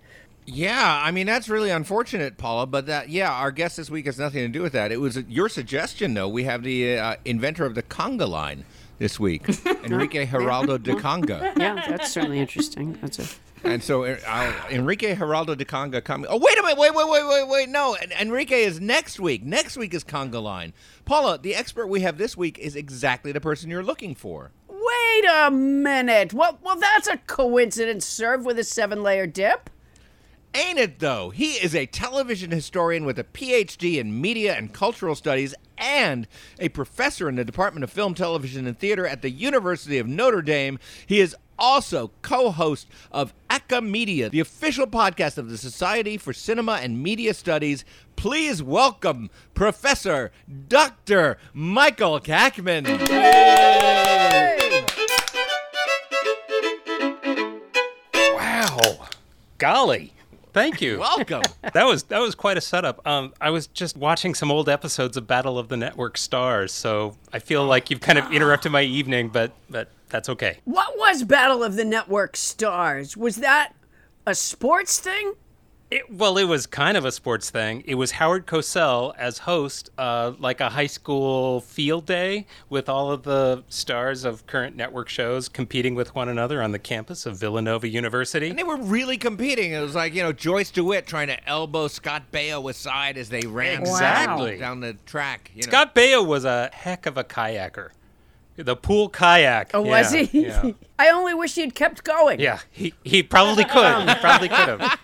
Yeah, I mean that's really unfortunate, Paula. But that, yeah, our guest this week has nothing to do with that. It was your suggestion, though. We have the uh, inventor of the conga line this week, Enrique Geraldo de Conga, Yeah, that's certainly interesting. That's a and so uh, Enrique Geraldo de Conga coming. Oh, wait a minute! Wait, wait, wait, wait, wait! No, Enrique is next week. Next week is conga line. Paula, the expert we have this week is exactly the person you're looking for. Wait a minute. Well, well, that's a coincidence. Served with a seven-layer dip. Ain't it though? He is a television historian with a PhD in media and cultural studies and a professor in the Department of Film, Television, and Theater at the University of Notre Dame. He is also co host of ACA Media, the official podcast of the Society for Cinema and Media Studies. Please welcome Professor Dr. Michael Kackman. Wow. Golly. Thank you. Welcome. That was that was quite a setup. Um, I was just watching some old episodes of Battle of the Network Stars, so I feel like you've kind of interrupted my evening, but but that's okay. What was Battle of the Network Stars? Was that a sports thing? It, well, it was kind of a sports thing. It was Howard Cosell as host, uh, like a high school field day with all of the stars of current network shows competing with one another on the campus of Villanova University. And they were really competing. It was like, you know, Joyce DeWitt trying to elbow Scott Baio aside as they ran Exactly. down the track. You know. Scott Baio was a heck of a kayaker. The pool kayak. Oh, was Yeah, he? Yeah. I only wish he'd kept going. Yeah, he, he probably could. He probably could have.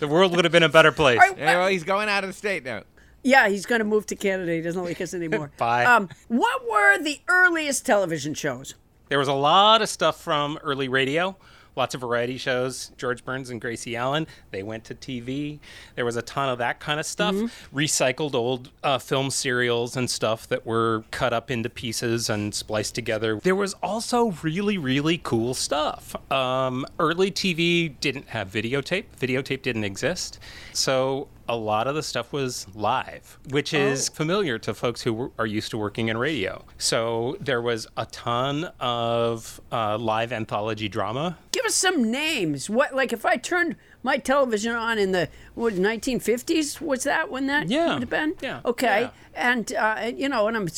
The world would have been a better place. All right, Yeah, well, he's going out of the state now. Yeah, he's going to move to Canada. He doesn't like us anymore. Bye. Um, what were the earliest television shows? There was a lot of stuff from early radio, lots of variety shows. George Burns and Gracie Allen, they went to TV. There was a ton of that kind of stuff. Recycled old uh, film serials and stuff that were cut up into pieces and spliced together. There was also really, really cool stuff. Um, early TV didn't have videotape, videotape didn't exist. So a lot of the stuff was live, which is familiar to folks who are used to working in radio. So there was a ton of uh, live anthology drama. Give us some names. What, like, if I turned my television on in the what 1950s, was that when that Yeah. would have been? Yeah. Okay. Yeah. And uh, you know, and I'm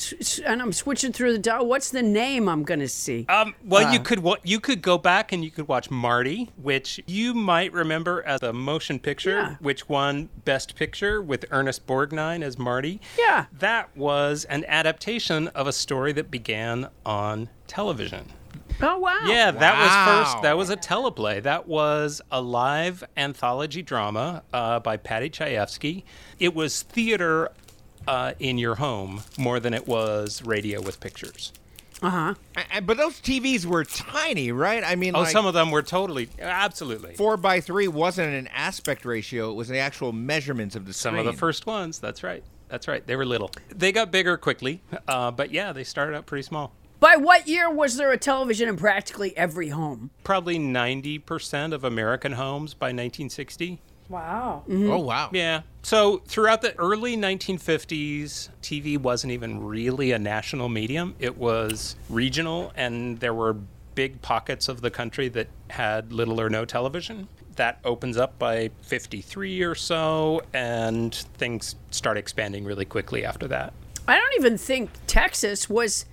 and I'm switching through the dial. What's the name I'm going to see? Um, well, you could you could go back and you could watch Marty, which you might remember as a motion picture, Yeah. which won Best Picture with Ernest Borgnine as Marty. Yeah. that was an adaptation of a story that began on television. Oh wow. Yeah, that was first. That was a teleplay. That was a live anthology drama uh, by Paddy Chayefsky. It was theater uh, in your home more than it was radio with pictures. Uh huh. A- a- But those TVs were tiny, right? I mean, Oh, like, some of them were totally, absolutely. four by three wasn't an aspect ratio; it was the actual measurements of the Some screen. of the first ones. That's right. That's right. They were little. They got bigger quickly, uh, but yeah, they started out pretty small. By what year was there a television in practically every home? Probably 90% of American homes by 1960. Wow. Mm-hmm. Oh wow! Yeah. So throughout the early 1950s, TV wasn't even really a national medium. It was regional, and there were big pockets of the country that had little or no television. That opens up by 53 or so, and things start expanding really quickly after that. I don't even think Texas was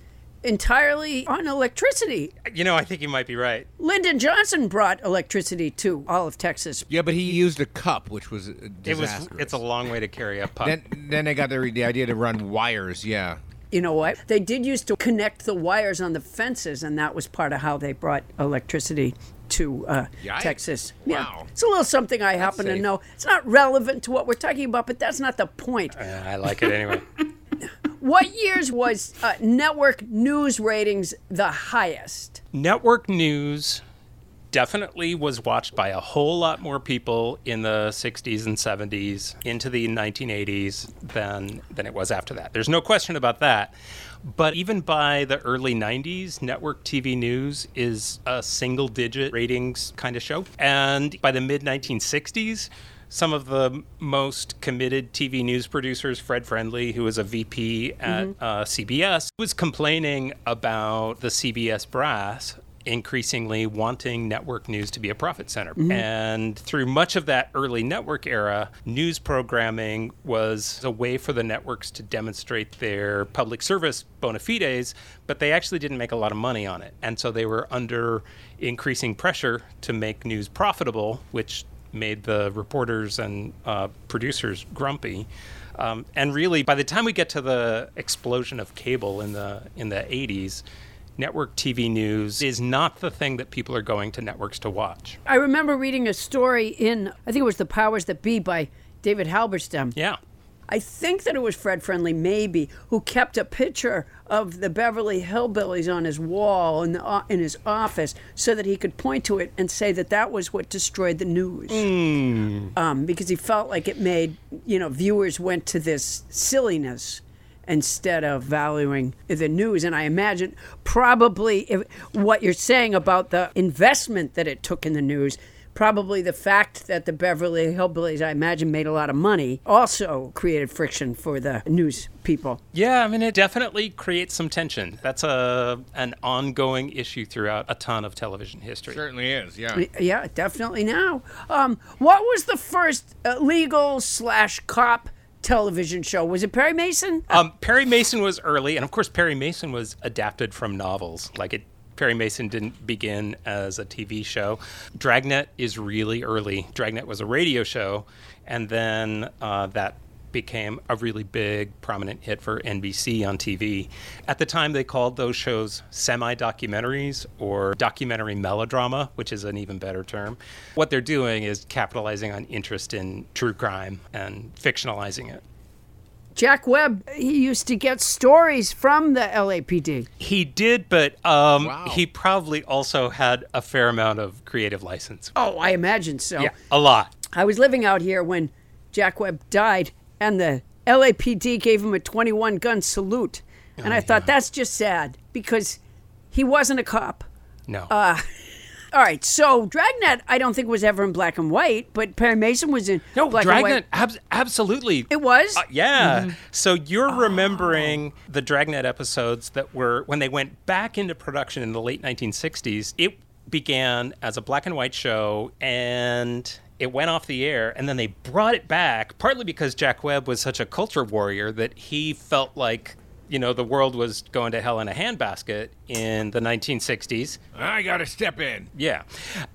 entirely on electricity. You know, I think you might be right. Lyndon Johnson brought electricity to all of Texas. Yeah, but he used a cup, which was It was. It's a long way to carry a puck. Then, then they got the, the idea to run wires. Yeah. You know what? They did used to connect the wires on the fences, and that was part of how they brought electricity to uh, Texas. Wow. It's a little something I happen to know. It's not relevant to what we're talking about, but that's not the point. Uh, I like it anyway. What years was uh, network news ratings the highest? Network news definitely was watched by a whole lot more people in the 60s and 70s into the 1980s than than it was after that. There's no question about that. But even by the early 90s, network TV news is a single digit ratings kind of show. And by the mid 1960s, some of the most committed TV news producers, Fred Friendly, who was a VP at uh, CBS, was complaining about the CBS brass increasingly wanting network news to be a profit center. And through much of that early network era, news programming was a way for the networks to demonstrate their public service bona fides, but they actually didn't make a lot of money on it. And so they were under increasing pressure to make news profitable, which made the reporters and uh, producers grumpy. Um, and really, by the time we get to the explosion of cable in the in the 80s, network TV news is not the thing that people are going to networks to watch. I remember reading a story in, I think it was The Powers That Be by David Halberstam. Yeah. I think that it was Fred Friendly, maybe, who kept a picture of the Beverly Hillbillies on his wall in, the, o- in his office so that he could point to it and say that that was what destroyed the news. Um, because he felt like it made, you know, viewers went to this silliness instead of valuing the news. And I imagine probably if, what you're saying about the investment that it took in the news. Probably the fact that the Beverly Hillbillies, I imagine, made a lot of money also created friction for the news people. Yeah, I mean, it definitely creates some tension. That's a an ongoing issue throughout a ton of television history. Certainly is. Yeah. Yeah, definitely now. Um, what was the first uh, legal slash cop television show? Was it Perry Mason? Um, Perry Mason was early, and of course, Perry Mason was adapted from novels. Like it, Perry Mason didn't begin as a TV show. Dragnet is really early. Dragnet was a radio show, and then uh, that became a really big, prominent hit for NBC on TV. At the time, they called those shows semi documentaries or documentary melodrama, which is an even better term. What they're doing is capitalizing on interest in true crime and fictionalizing it. Jack Webb, he used to get stories from the LAPD. He did, but um, Wow. he probably also had a fair amount of creative license. Oh, I imagine so. Yeah, a lot. I was living out here when Jack Webb died, and the LAPD gave him a 21 gun salute. And I thought that's just sad because he wasn't a cop. No. All right, so Dragnet, I don't think was ever in black and white, but Perry Mason was in no, black and Dragnet, white. abs- absolutely. It was. Uh, yeah. So you're remembering the Dragnet episodes that were when they went back into production in the late 1960s. It began as a black and white show and it went off the air and then they brought it back partly because Jack Webb was such a culture warrior that he felt like you know the world was going to hell in a handbasket in the 1960s I gotta step in. yeah.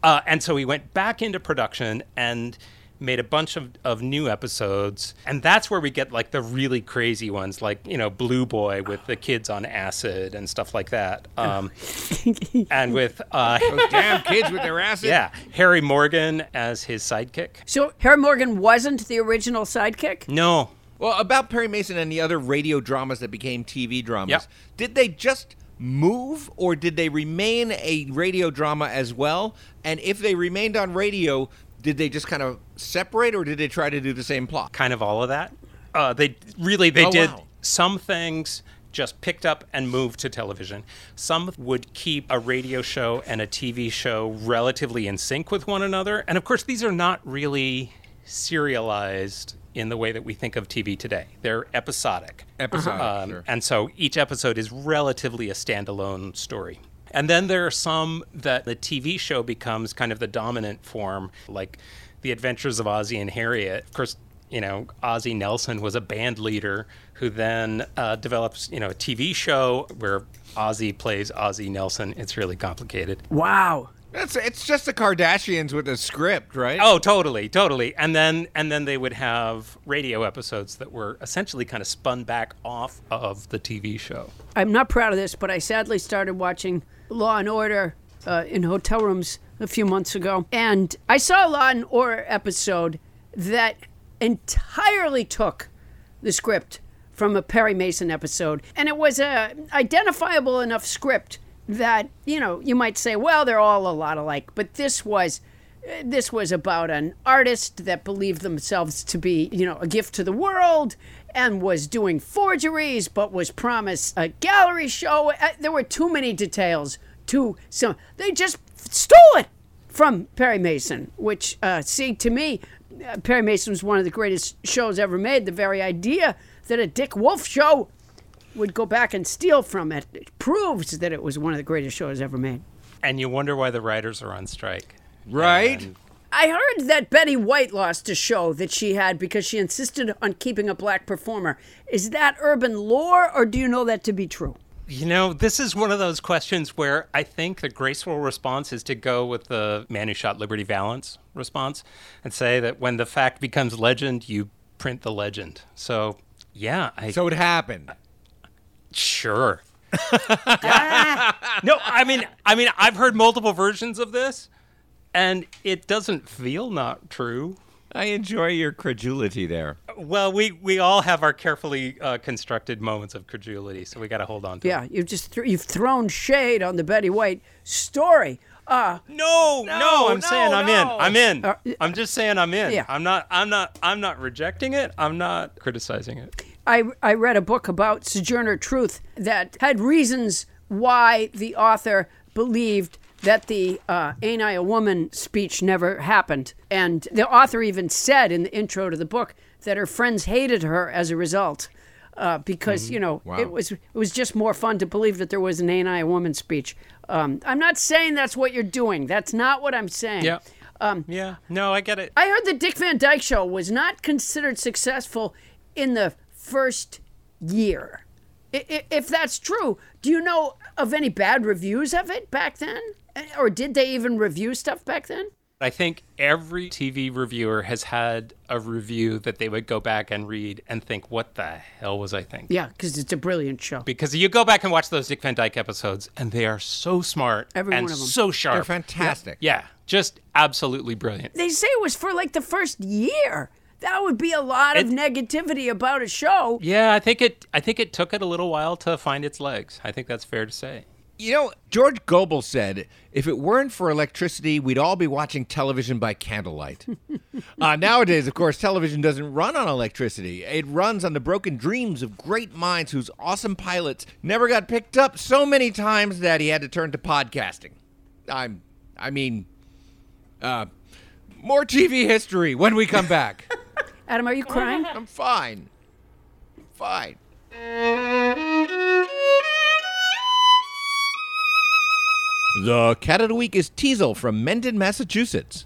Uh, and so he went back into production and made a bunch of, of new episodes. And that's where we get like the really crazy ones, like, you know, Blue Boy with the kids on acid and stuff like that. Um, and with, uh, Those damn kids with their acid. yeah, Harry Morgan as his sidekick. so Harry Morgan wasn't the original sidekick? No. Well, about Perry Mason and the other radio dramas that became TV dramas, Yep. did they just move or did they remain a radio drama as well? And if they remained on radio, did they just kind of separate or did they try to do the same plot? kind of all of that. Uh, they really they Oh, did wow. some things just picked up and moved to television. Some would keep a radio show and a TV show relatively in sync with one another. And of course, these are not really serialized in the way that we think of TV today. They're episodic. Episodic, Um, sure. And so each episode is relatively a standalone story. And then there are some that the TV show becomes kind of the dominant form, like The Adventures of Ozzie and Harriet. Of course, you know, Ozzie Nelson was a band leader who then uh, develops, you know, a TV show where Ozzie plays Ozzie Nelson. It's really complicated. Wow. It's, it's just the Kardashians with a script, right? Oh, totally, totally. And then and then they would have radio episodes that were essentially kind of spun back off of the TV show. I'm not proud of this, but I sadly started watching Law and Order uh, in hotel rooms a few months ago, and I saw a Law and Order episode that entirely took the script from a Perry Mason episode, and it was a identifiable enough script that you know you might say, well, they're all a lot alike, but this was. This was about an artist that believed themselves to be, you know, a gift to the world and was doing forgeries, but was promised a gallery show. Uh, There were too many details. Too some. They just stole it from Perry Mason, which, uh, see, to me, uh, Perry Mason was one of the greatest shows ever made. The very idea that a Dick Wolf show would go back and steal from it, it proves that it was one of the greatest shows ever made. And you wonder why the writers are on strike. right? And- I heard that Betty White lost a show that she had because she insisted on keeping a black performer. Is that urban lore, or do you know that to be true? You know, this is one of those questions where I think the graceful response is to go with the man who shot Liberty Valance response and say that when the fact becomes legend, you print the legend. So, yeah, I So it happened. Sure. no, I mean, I mean, I've heard multiple versions of this, and it doesn't feel not true. I enjoy your credulity there. Well, we we all have our carefully uh, constructed moments of credulity, so we got to hold on to. Yeah, it. you've just th- you've thrown shade on the Betty White story. Uh, No, no, I'm no, saying I'm in. I'm in. Uh, I'm just saying I'm in. Yeah. I'm not. I'm not. I'm not rejecting it. I'm not criticizing it. I I read a book about Sojourner Truth that had reasons why the author believed that the uh, "Ain't I a Woman" speech never happened, and the author even said in the intro to the book that her friends hated her as a result. Uh, because you know Wow. it was it was just more fun to believe that there was an "Ain't I a Woman" speech. Um, I'm not saying that's what you're doing. That's not what I'm saying. Yeah. Um. Yeah. No, I get it. I heard the Dick Van Dyke Show was not considered successful in the first year. I- i- If that's true, do you know of any bad reviews of it back then? Or did they even review stuff back then? I think every TV reviewer has had a review that they would go back and read and think, "What the hell was I thinking?" Yeah, because it's a brilliant show. Because you go back and watch those Dick Van Dyke episodes, and they are so smart Every and one of them. so sharp. They're fantastic. Yeah, just absolutely brilliant. They say it was for like the first year that would be a lot of It- negativity about a show. Yeah, I think it. I think it took it a little while to find its legs. I think that's fair to say. You know, George Gobel said, if it weren't for electricity, we'd all be watching television by candlelight. uh, nowadays, of course, television doesn't run on electricity. It runs on the broken dreams of great minds whose awesome pilots never got picked up so many times that he had to turn to podcasting. I'm, I mean, uh, more TV history when we come back. Adam, are you crying? I'm fine. Fine. The cat of the week is Teasel from Mendon, Massachusetts.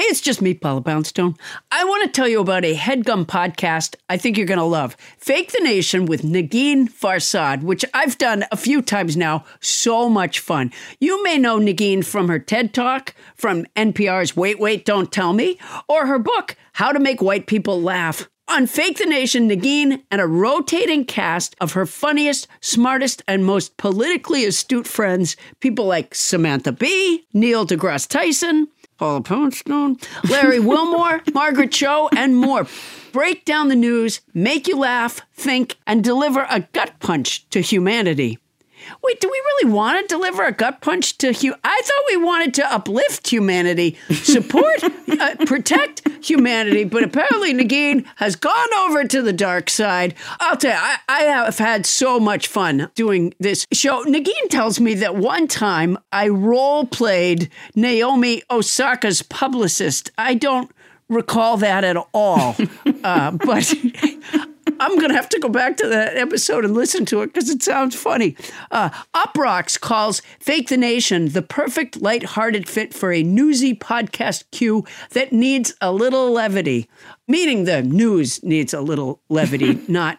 Hey, it's just me, Paula Poundstone. I want to tell you about a headgum podcast I think you're going to love. Fake the Nation with Negin Farsad, which I've done a few times now. So much fun. You may know Negin from her TED Talk, from NPR's Wait, Wait, Don't Tell Me, or her book, How to Make White People Laugh. On Fake the Nation, Negin and a rotating cast of her funniest, smartest, and most politically astute friends, people like Samantha Bee, Neil deGrasse Tyson, Paula Poundstone, Larry Wilmore, Margaret Cho, and more. Break down the news, make you laugh, think, and deliver a gut punch to humanity. Wait, do we really want to deliver a gut punch to hu? I thought we wanted to uplift humanity, support, uh, protect humanity, but apparently Negin has gone over to the dark side. I'll tell you, I, I have had so much fun doing this show. Negin tells me that one time I role played Naomi Osaka's publicist. I don't recall that at all, uh, but. I'm going to have to go back to that episode and listen to it because it sounds funny. Uh, Uproxx calls Fake the Nation the perfect lighthearted fit for a newsy podcast cue that needs a little levity, meaning the news needs a little levity, not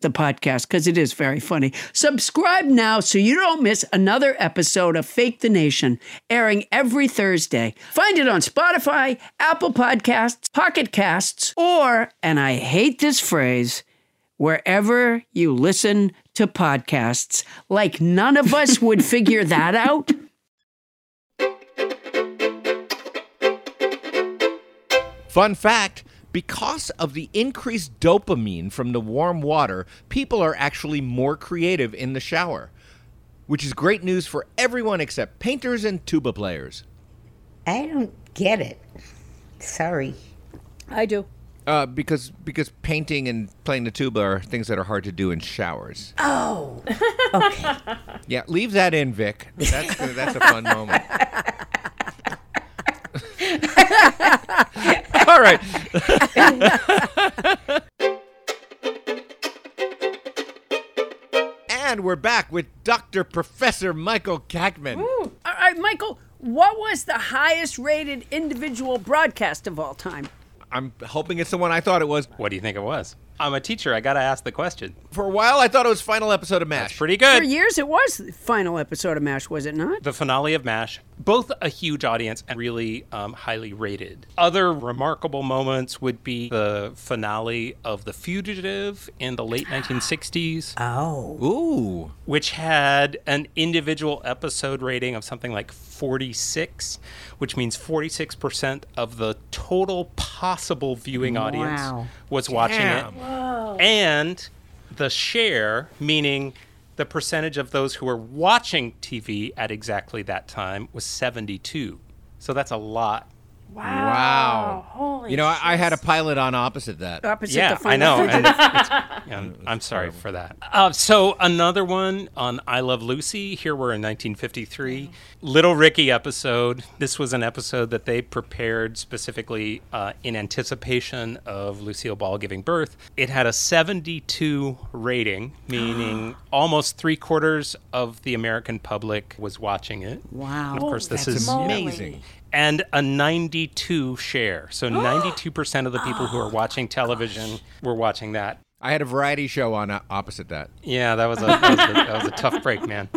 the podcast because it is very funny. Subscribe now so you don't miss another episode of Fake the Nation airing every Thursday. Find it on Spotify, Apple Podcasts, Pocket Casts, or, and I hate this phrase, wherever you listen to podcasts. Like none of us would figure that out. Fun fact because of the increased dopamine from the warm water, people are actually more creative in the shower, which is great news for everyone except painters and tuba players. I don't get it. Sorry. I do. Uh, because because painting and playing the tuba are things that are hard to do in showers. Oh, okay. Yeah, leave that in, Vic. That's that's a fun moment. All right. and we're back with Dr. Professor Michael Kackman. All right, Michael, what was the highest rated individual broadcast of all time? I'm hoping it's the one I thought it was. What do you think it was? I'm a teacher. I got to ask the question. For a while, I thought it was final episode of MASH. That's Pretty good. For years, it was the final episode of MASH, was it not? The finale of MASH, both a huge audience and really um, highly rated. Other remarkable moments would be the finale of The Fugitive in the late 1960s, Oh. Ooh. which had an individual episode rating of something like 46, which means 46% of the total possible viewing audience Wow. was watching Damn. it. And the share, meaning the percentage of those who were watching TV at exactly that time, was 72. So that's a lot. Wow. Holy You know, I, I had a pilot on opposite that. Opposite yeah, the I know. and it's- it's- yeah, I'm, I'm sorry for that. Uh, so another one on I Love Lucy. Here we're in 1953. Little Ricky episode. This was an episode that they prepared specifically uh, in anticipation of Lucille Ball giving birth. It had a 72 rating, meaning almost three quarters of the American public was watching it. Wow. Of course, this That's is amazing. And a 92 share. So 92% of the people who are watching television were watching that. I had a variety show on uh, opposite that. Yeah, that was a, that was a, that was a tough break, man.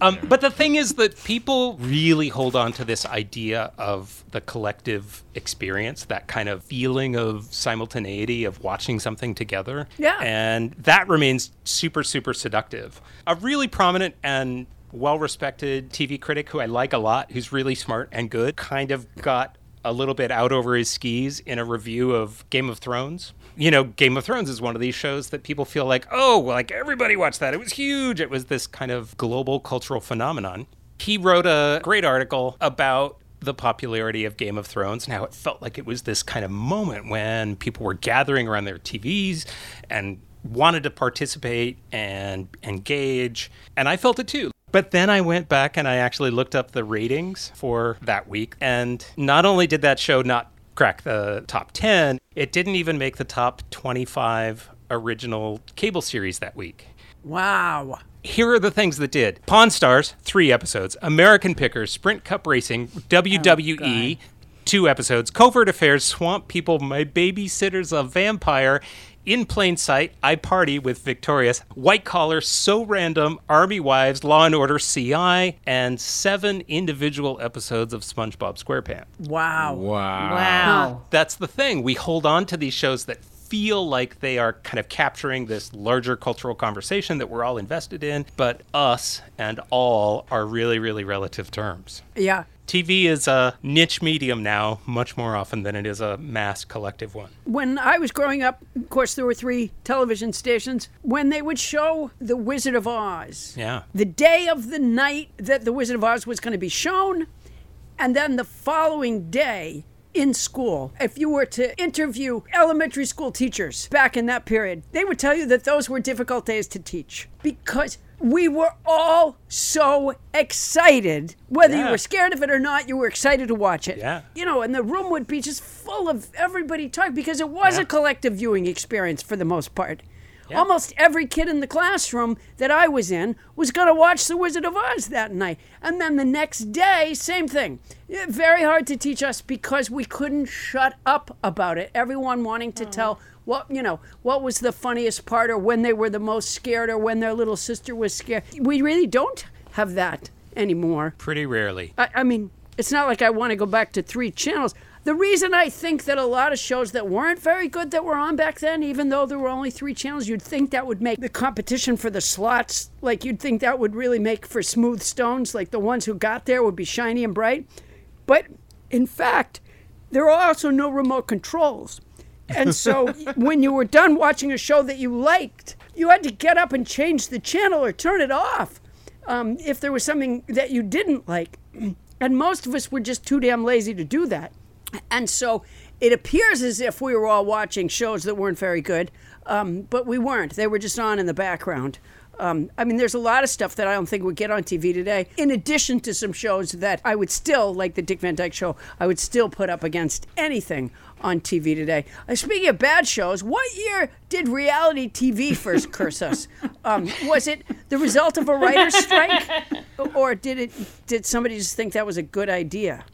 Um, but the thing is that people really hold on to this idea of the collective experience, that kind of feeling of simultaneity of watching something together. Yeah. And that remains super, super seductive. A really prominent and well respected TV critic who I like a lot, who's really smart and good, kind of got a little bit out over his skis in a review of Game of Thrones. You know, Game of Thrones is one of these shows that people feel like, oh, like everybody watched that. It was huge. It was this kind of global cultural phenomenon. He wrote a great article about the popularity of Game of Thrones and how it felt like it was this kind of moment when people were gathering around their TVs and wanted to participate and engage. And I felt it too. But then I went back and I actually looked up the ratings for that week. And not only did that show not crack the top 10, it didn't even make the top 25 original cable series that week. Wow. Here are the things that did Pawn Stars, three episodes. American Pickers, Sprint Cup Racing, WWE, oh, two episodes. Covert Affairs, Swamp People, My Babysitter's a Vampire. In Plain Sight, iParty with Victorious, White Collar, So Random, Army Wives, Law and Order, CI, and seven individual episodes of SpongeBob SquarePants. Wow. Wow. Wow. That's the thing. We hold on to these shows that feel like they are kind of capturing this larger cultural conversation that we're all invested in, but us and all are really, really relative terms. Yeah. TV is a niche medium now, much more often than it is a mass collective one. When I was growing up, of course, there were three television stations. When they would show The Wizard of Oz, Yeah. the day of the night that The Wizard of Oz was going to be shown, and then the following day in school, if you were to interview elementary school teachers back in that period, they would tell you that those were difficult days to teach because we were all so excited. Whether you were scared of it or not, you were excited to watch it. Yeah. You know, and the room would be just full of everybody talking because it was Yeah. a collective viewing experience for the most part. Almost every kid in the classroom that I was in was going to watch The Wizard of Oz that night. And then the next day, same thing. Very hard to teach us because we couldn't shut up about it. Everyone wanting to oh. tell what, you know, what was the funniest part or when they were the most scared or when their little sister was scared. We really don't have that anymore. Pretty rarely. I, I mean, it's not like I want to go back to three channels. The reason I think that a lot of shows that weren't very good that were on back then, even though there were only three channels, you'd think that would make the competition for the slots, like you'd think that would really make for smooth stones, like the ones who got there would be shiny and bright. But in fact, there are also no remote controls. And so when you were done watching a show that you liked, you had to get up and change the channel or turn it off um, if there was something that you didn't like. And most of us were just too damn lazy to do that. And so it appears as if we were all watching shows that weren't very good, um, but we weren't. They were just on in the background. Um, I mean, there's a lot of stuff that I don't think would get on TV today, in addition to some shows that I would still, like the Dick Van Dyke Show, I would still put up against anything on TV today. Uh, speaking of bad shows, what year did reality TV first curse us? Um, was it the result of a writer's strike, or did it? Did somebody just think that was a good idea?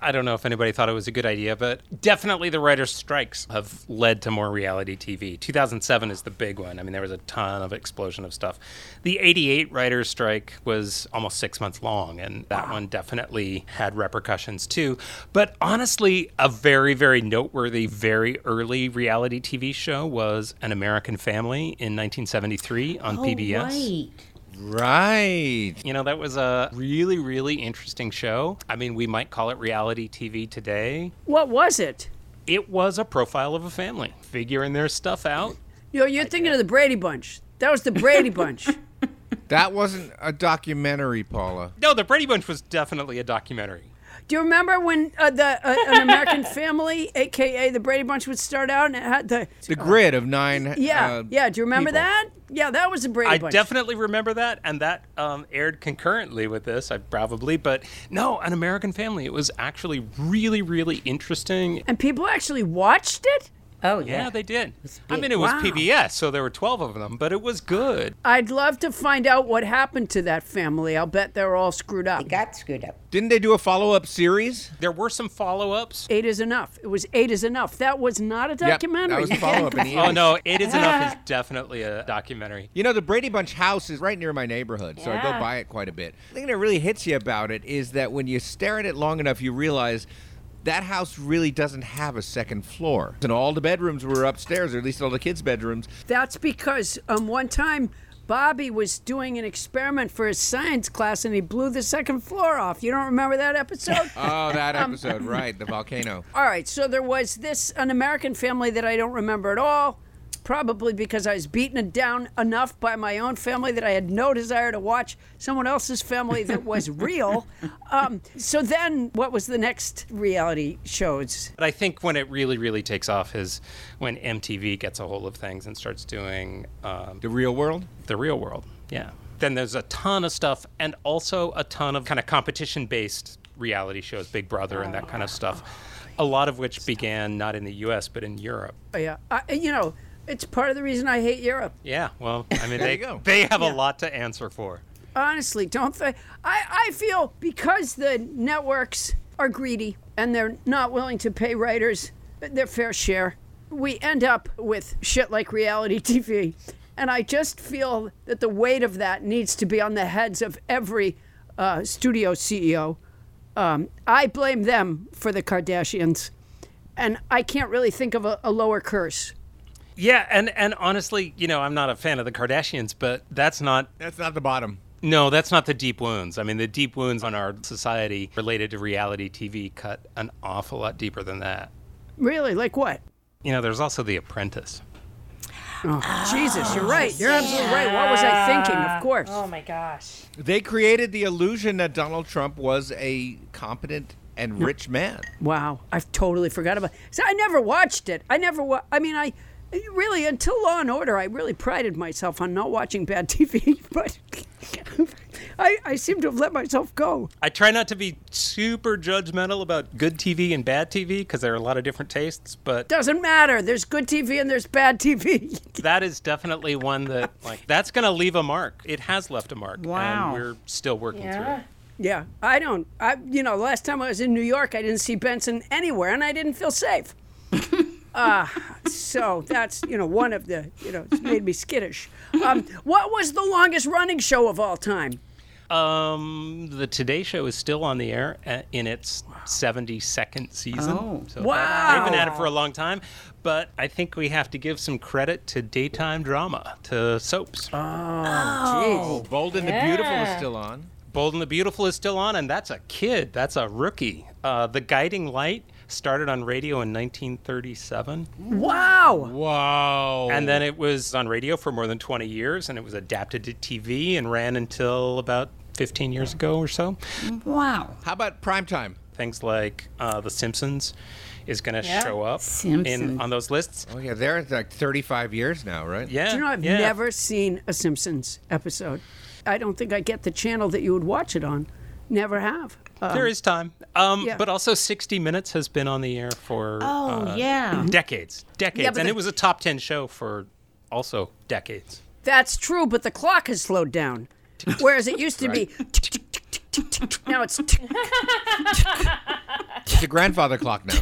I don't know if anybody thought it was a good idea, but definitely the writers' strikes have led to more reality TV. 2007 is the big one. I mean, there was a ton of explosion of stuff. The 88 writers' strike was almost six months long, and that one definitely had repercussions too. But honestly, a very, very noteworthy, very early reality TV show was An American Family in 1973 on oh, PBS. Right. Right. You know, that was a really, really interesting show. I mean, we might call it reality TV today. What was it? It was a profile of a family, figuring their stuff out. You know, you're thinking of the Brady Bunch. That was the Brady Bunch. That wasn't a documentary, Paula. No, the Brady Bunch was definitely a documentary. Do you remember when uh, the uh, an American Family, aka the Brady Bunch, would start out and it had the The grid of nine. yeah uh, yeah? Do you remember people. that? Yeah, that was the Brady I Bunch. definitely remember that, and that um, aired concurrently with this, I probably. But no, An American Family. It was actually really, really interesting. and people actually watched it. Oh Yeah, yeah. they did. I mean, it was Wow. PBS, so there were 12 of them, but it was good. I'd love to find out what happened to that family. I'll bet they're all screwed up. It got screwed up. Didn't they do a follow up series? There were some follow ups. Eight is enough. It was eight is enough. That was not a documentary. That was a follow up Oh, 80s. no, It Is Enough is definitely a documentary. You know, the Brady Bunch house is right near my neighborhood, so I go by it quite a bit. The thing that really hits you about it is that when you stare at it long enough, you realize that house really doesn't have a second floor. And all the bedrooms were upstairs, or at least all the kids' bedrooms. That's because um, one time Bobby was doing an experiment for his science class and he blew the second floor off. You don't remember that episode? Oh, that Um, episode, right, the volcano. All right, so there was this an American family that I don't remember at all. Probably because I was beaten down enough by my own family that I had no desire to watch someone else's family that was real. Um, so then, what was the next reality shows? But I think when it really, really takes off is when MTV gets a hold of things and starts doing um, The real world? the real world. Yeah. Then there's a ton of stuff and also a ton of kind of competition based reality shows, Big Brother and that kind of stuff. A lot of which began not in the US but in Europe. Oh, yeah, I, you know, it's part of the reason I hate Europe. Yeah, well, I mean, they, go. they have a lot to answer for. honestly, don't they? I, I feel because the networks are greedy and they're not willing to pay writers their fair share, we end up with shit like reality TV. And I just feel that the weight of that needs to be on the heads of every uh, studio CEO. Um, I blame them for the Kardashians. And I can't really think of a, a lower curse. Yeah, and, and honestly, you know, I'm not a fan of the Kardashians, but that's not That's not the bottom. No, that's not the deep wounds. I mean, the deep wounds on our society related to reality TV cut an awful lot deeper than that. Really? Like what? You know, there's also The Apprentice. Oh, Jesus, you're right. You're absolutely right. What was I thinking? Of course. Oh my gosh. They created the illusion that Donald Trump was a competent and rich man. Wow, I've totally forgot about. So I never watched it. I never. Wa- I mean, I really until Law and Order, I really prided myself on not watching bad TV. But I, I seem to have let myself go. I try not to be super judgmental about good TV and bad TV because there are a lot of different tastes, but Doesn't matter. There's good TV and there's bad TV. that is definitely one that, like, that's going to leave a mark. It has left a mark. Wow. And we're still working through Yeah. it. yeah, I don't. I you know, last time I was in New York, I didn't see Benson anywhere, and I didn't feel safe. Ah, so that's you know one of the you know it's made me skittish. Um, what was the longest running show of all time? Um, the Today Show is still on the air uh, in its 72nd season. Oh. so Wow. They've been at it for a long time, but I think we have to give some credit to daytime drama, to soaps. Oh, geez. Bold and the Beautiful is still on. Bold and the Beautiful is still on, and that's a kid. That's a rookie. Uh, the Guiding Light started on radio in 1937, Wow. Wow! and then it was on radio for more than 20 years, and it was adapted to TV and ran until about 15 years ago or so. Wow. How about primetime? Things like uh, The Simpsons is going to Yeah. show up in, on those lists. Oh, yeah, they're like 35 years now, right? Yeah. Do you know I've yeah. never seen a Simpsons episode. I don't think I get the channel that you would watch it on. Never have. Uh, There is time. Um, yeah. But also, 60 Minutes has been on the air for Oh, uh, yeah. decades. Decades. Yeah, and the- it was a top 10 show for also decades. that's true, but the clock has slowed down. Whereas it used to be now it's tick. It's a grandfather clock now.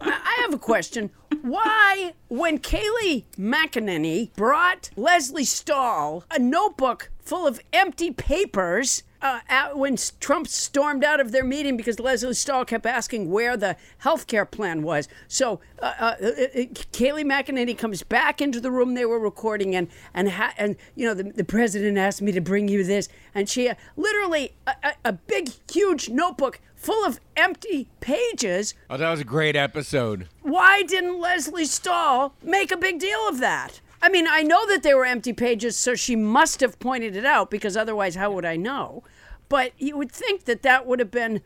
I have a question. Why, when Kayleigh McEnany brought Lesley Stahl a notebook full of empty papers uh, out, when Trump stormed out of their meeting because Lesley Stahl kept asking where the health care plan was. So uh, uh, uh, uh, Kayleigh McEnany comes back into the room they were recording in, and ha- and you know the, the president asked me to bring you this, and she uh, literally a, a, a big huge notebook full of empty pages Oh, that was a great episode. why didn't Lesley Stahl make a big deal of that? I mean, I know that they were empty pages, so she must have pointed it out because otherwise, how would I know? But you would think that that would have been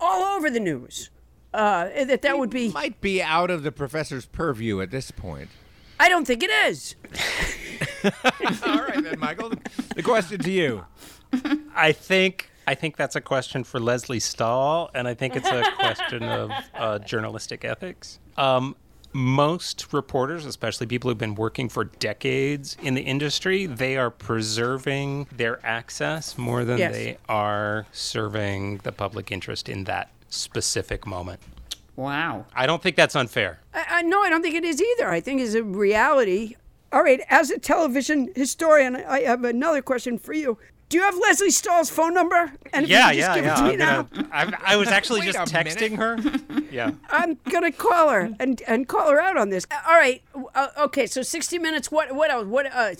all over the news. Uh, that that would be. Might be out of the professor's purview at this point. I don't think it is. All right, then, Michael. The question to you. I think I think that's a question for Lesley Stahl, and I think it's a question of uh, journalistic ethics. Um, most reporters, especially people who've been working for decades in the industry, they are preserving their access more than Yes. they are serving the public interest in that specific moment. Wow. I don't think that's unfair. I, I, no, I don't think it is either. I think it's a reality. All right, as a television historian, I have another question for you. Do you have Lesley Stahl's phone number? And if yeah, you could just yeah, give yeah. it to me I'm now, I'm- I was actually just a minute. texting her. Yeah. I'm gonna call her and, and call her out on this. All right, uh, okay. So 60 minutes. What what else? What uh,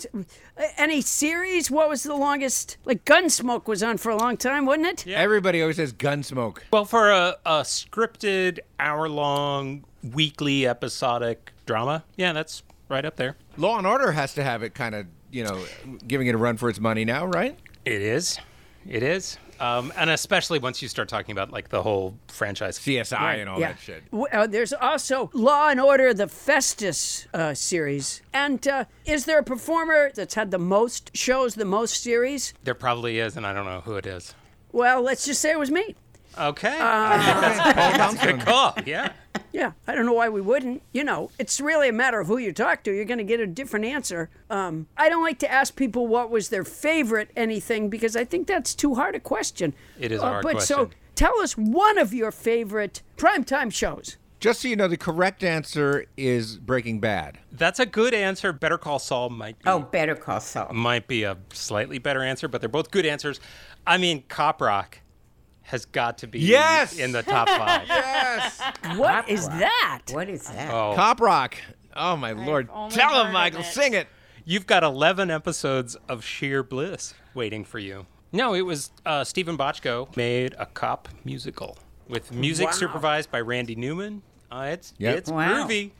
any series? What was the longest? Like Gunsmoke was on for a long time, wasn't it? Yeah. Everybody always says Gunsmoke. Well, for a, a scripted, hour long, weekly episodic drama, yeah, that's right up there. Law and Order has to have it kind of, you know, giving it a run for its money now, right? It is. It is. Um, and especially once you start talking about like the whole franchise. CSI and all Yeah. that shit. W- Uh, there's also Law and Order: The Festus uh, series. And uh, is there a performer that's had the most shows, the most series? There probably is, and I don't know who it is. Well, let's just say it was me. Okay. Uh, I think that's, that's a good call. Yeah. Yeah, I don't know why we wouldn't. You know, it's really a matter of who you talk to. You're going to get a different answer. Um, I don't like to ask people what was their favorite anything because I think that's too hard a question. It is a Uh, hard but so tell us one of your favorite primetime shows. Just so you know, the correct answer is Breaking Bad. That's a good answer. Better Call Saul might be, Oh, Better Call Saul. might be a slightly better answer, but they're both good answers. I mean, Cop Rock has got to be Yes! in the top five. Yes. What is that? What is that? Oh. Cop Rock. Oh my lord. Tell heard him, Michael. it. Sing it. You've got 11 episodes of sheer bliss waiting for you. No, it was uh, Steven Bochco made a cop musical with music Wow. supervised by Randy Newman. Uh, it's Yep. it's Wow. groovy.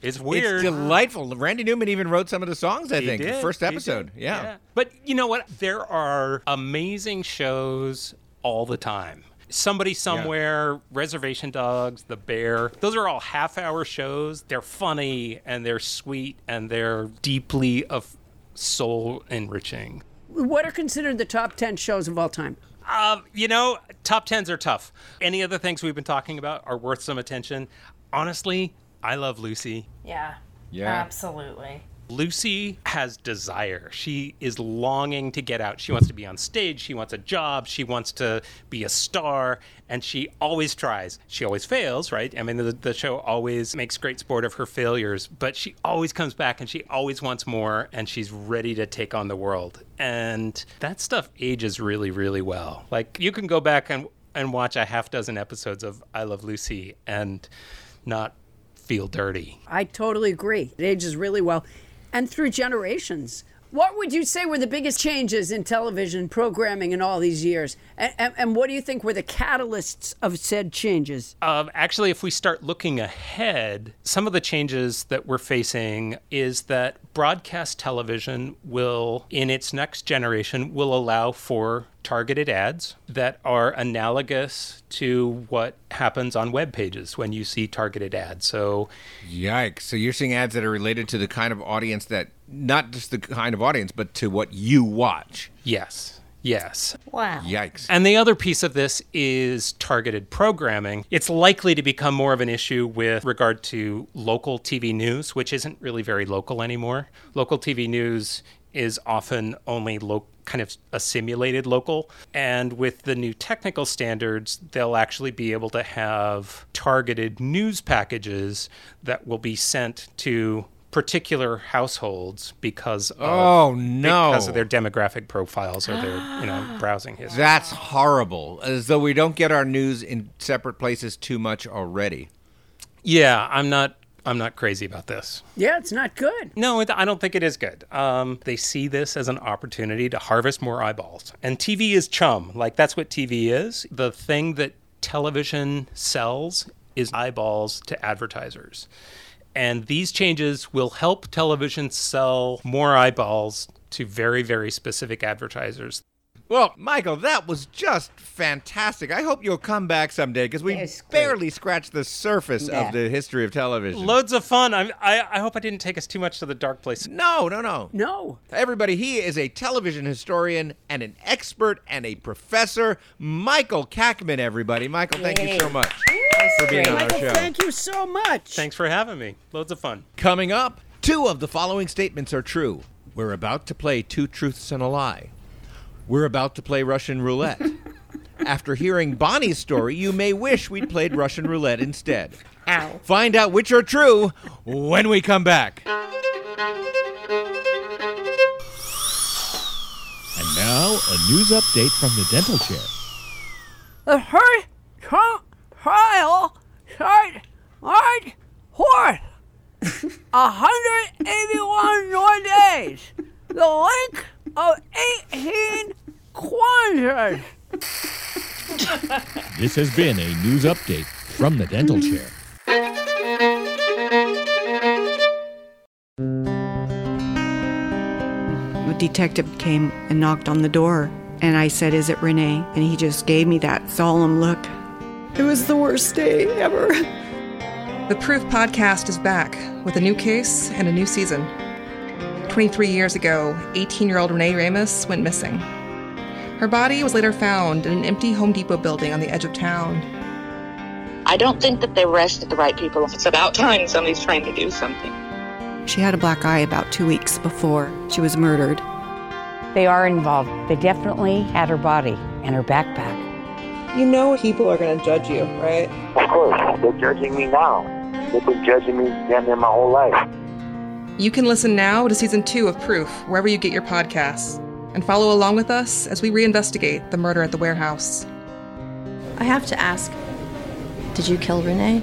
It's weird. It's delightful. Randy Newman even wrote some of the songs, I He think, the did, first episode. did, Yeah. But you know what? There are amazing shows all the time. Somebody Somewhere, Reservation Dogs, The Bear. Those are all half hour shows. They're funny and they're sweet and they're deeply of soul enriching. What are considered the top 10 shows of all time? Uh, you know, top tens are tough. Any of the things we've been talking about are worth some attention. Honestly, I love Lucy. Yeah. Yeah. Absolutely. Lucy has desire. She is longing to get out. She wants to be on stage. She wants a job. She wants to be a star. And she always tries. She always fails, right? I mean, the, the show always makes great sport of her failures, but she always comes back and she always wants more and she's ready to take on the world. And that stuff ages really, really well. Like, you can go back and, and watch a half dozen episodes of I Love Lucy and not feel dirty. I totally agree. It ages really well. And through generations. What would you say were the biggest changes in television programming in all these years? And, and, and what do you think were the catalysts of said changes? Um, actually, if we start looking ahead, some of the changes that we're facing is that broadcast television will, in its next generation, will allow for targeted ads that are analogous to what happens on web pages when you see targeted ads. So, Yikes. So you're seeing ads that are related to the kind of audience that, not just the kind of audience, but to what you watch. yes, yes. Wow. Yikes. And the other piece of this is targeted programming. It's likely to become more of an issue with regard to local TV news, which isn't really very local anymore. Local TV news is often only lo- kind of a simulated local. And with the new technical standards, they'll actually be able to have targeted news packages that will be sent to particular households because of Oh, no. because of their demographic profiles or their you know browsing history. That's horrible. As though we don't get our news in separate places too much already. Yeah, I'm not. I'm not crazy about this. Yeah, it's not good. No, it, I don't think it is good. Um, they see this as an opportunity to harvest more eyeballs, and TV is chum. Like that's what TV is. The thing that television sells is eyeballs to advertisers, and these changes will help television sell more eyeballs to very, very specific advertisers. Well, Michael, that was just fantastic. I hope you'll come back someday because we barely scratched the surface Yeah. of the history of television. Loads of fun. I, I I hope I didn't take us too much to the dark place. no, no, no. No. Everybody, he is a television historian and an expert and a professor. Michael Kackman, everybody. Michael, thank you so much That's for being great. on our show. thank you so much. Thanks for having me. Loads of fun. Coming up, two of the following statements are true. We're about to play two truths and a lie. We're about to play Russian roulette. After hearing Bonnie's story, you may wish we'd played Russian roulette instead. Ow. Find out which are true when we come back. And now, a news update from the dental chair. The first trial starts March 4th. 181 more days. The length of 18 quarters. This has been a news update from the dental chair. A detective came and knocked on the door, and I said, Is it Renee? And he just gave me that solemn look. It was the worst day ever. The Proof podcast is back with a new case and a new season. 23 years ago, 18 year old Renee Ramos went missing. Her body was later found in an empty Home Depot building on the edge of town. I don't think that they arrested the right people. It's about time somebody's trying to do something. She had a black eye about two weeks before she was murdered. They are involved. They definitely had her body and her backpack. You know people are going to judge you, right? Of course, they're judging me now. They've been judging me damn near my whole life. You can listen now to season two of Proof wherever you get your podcasts and follow along with us as we reinvestigate the murder at the warehouse. I have to ask Did you kill Renee?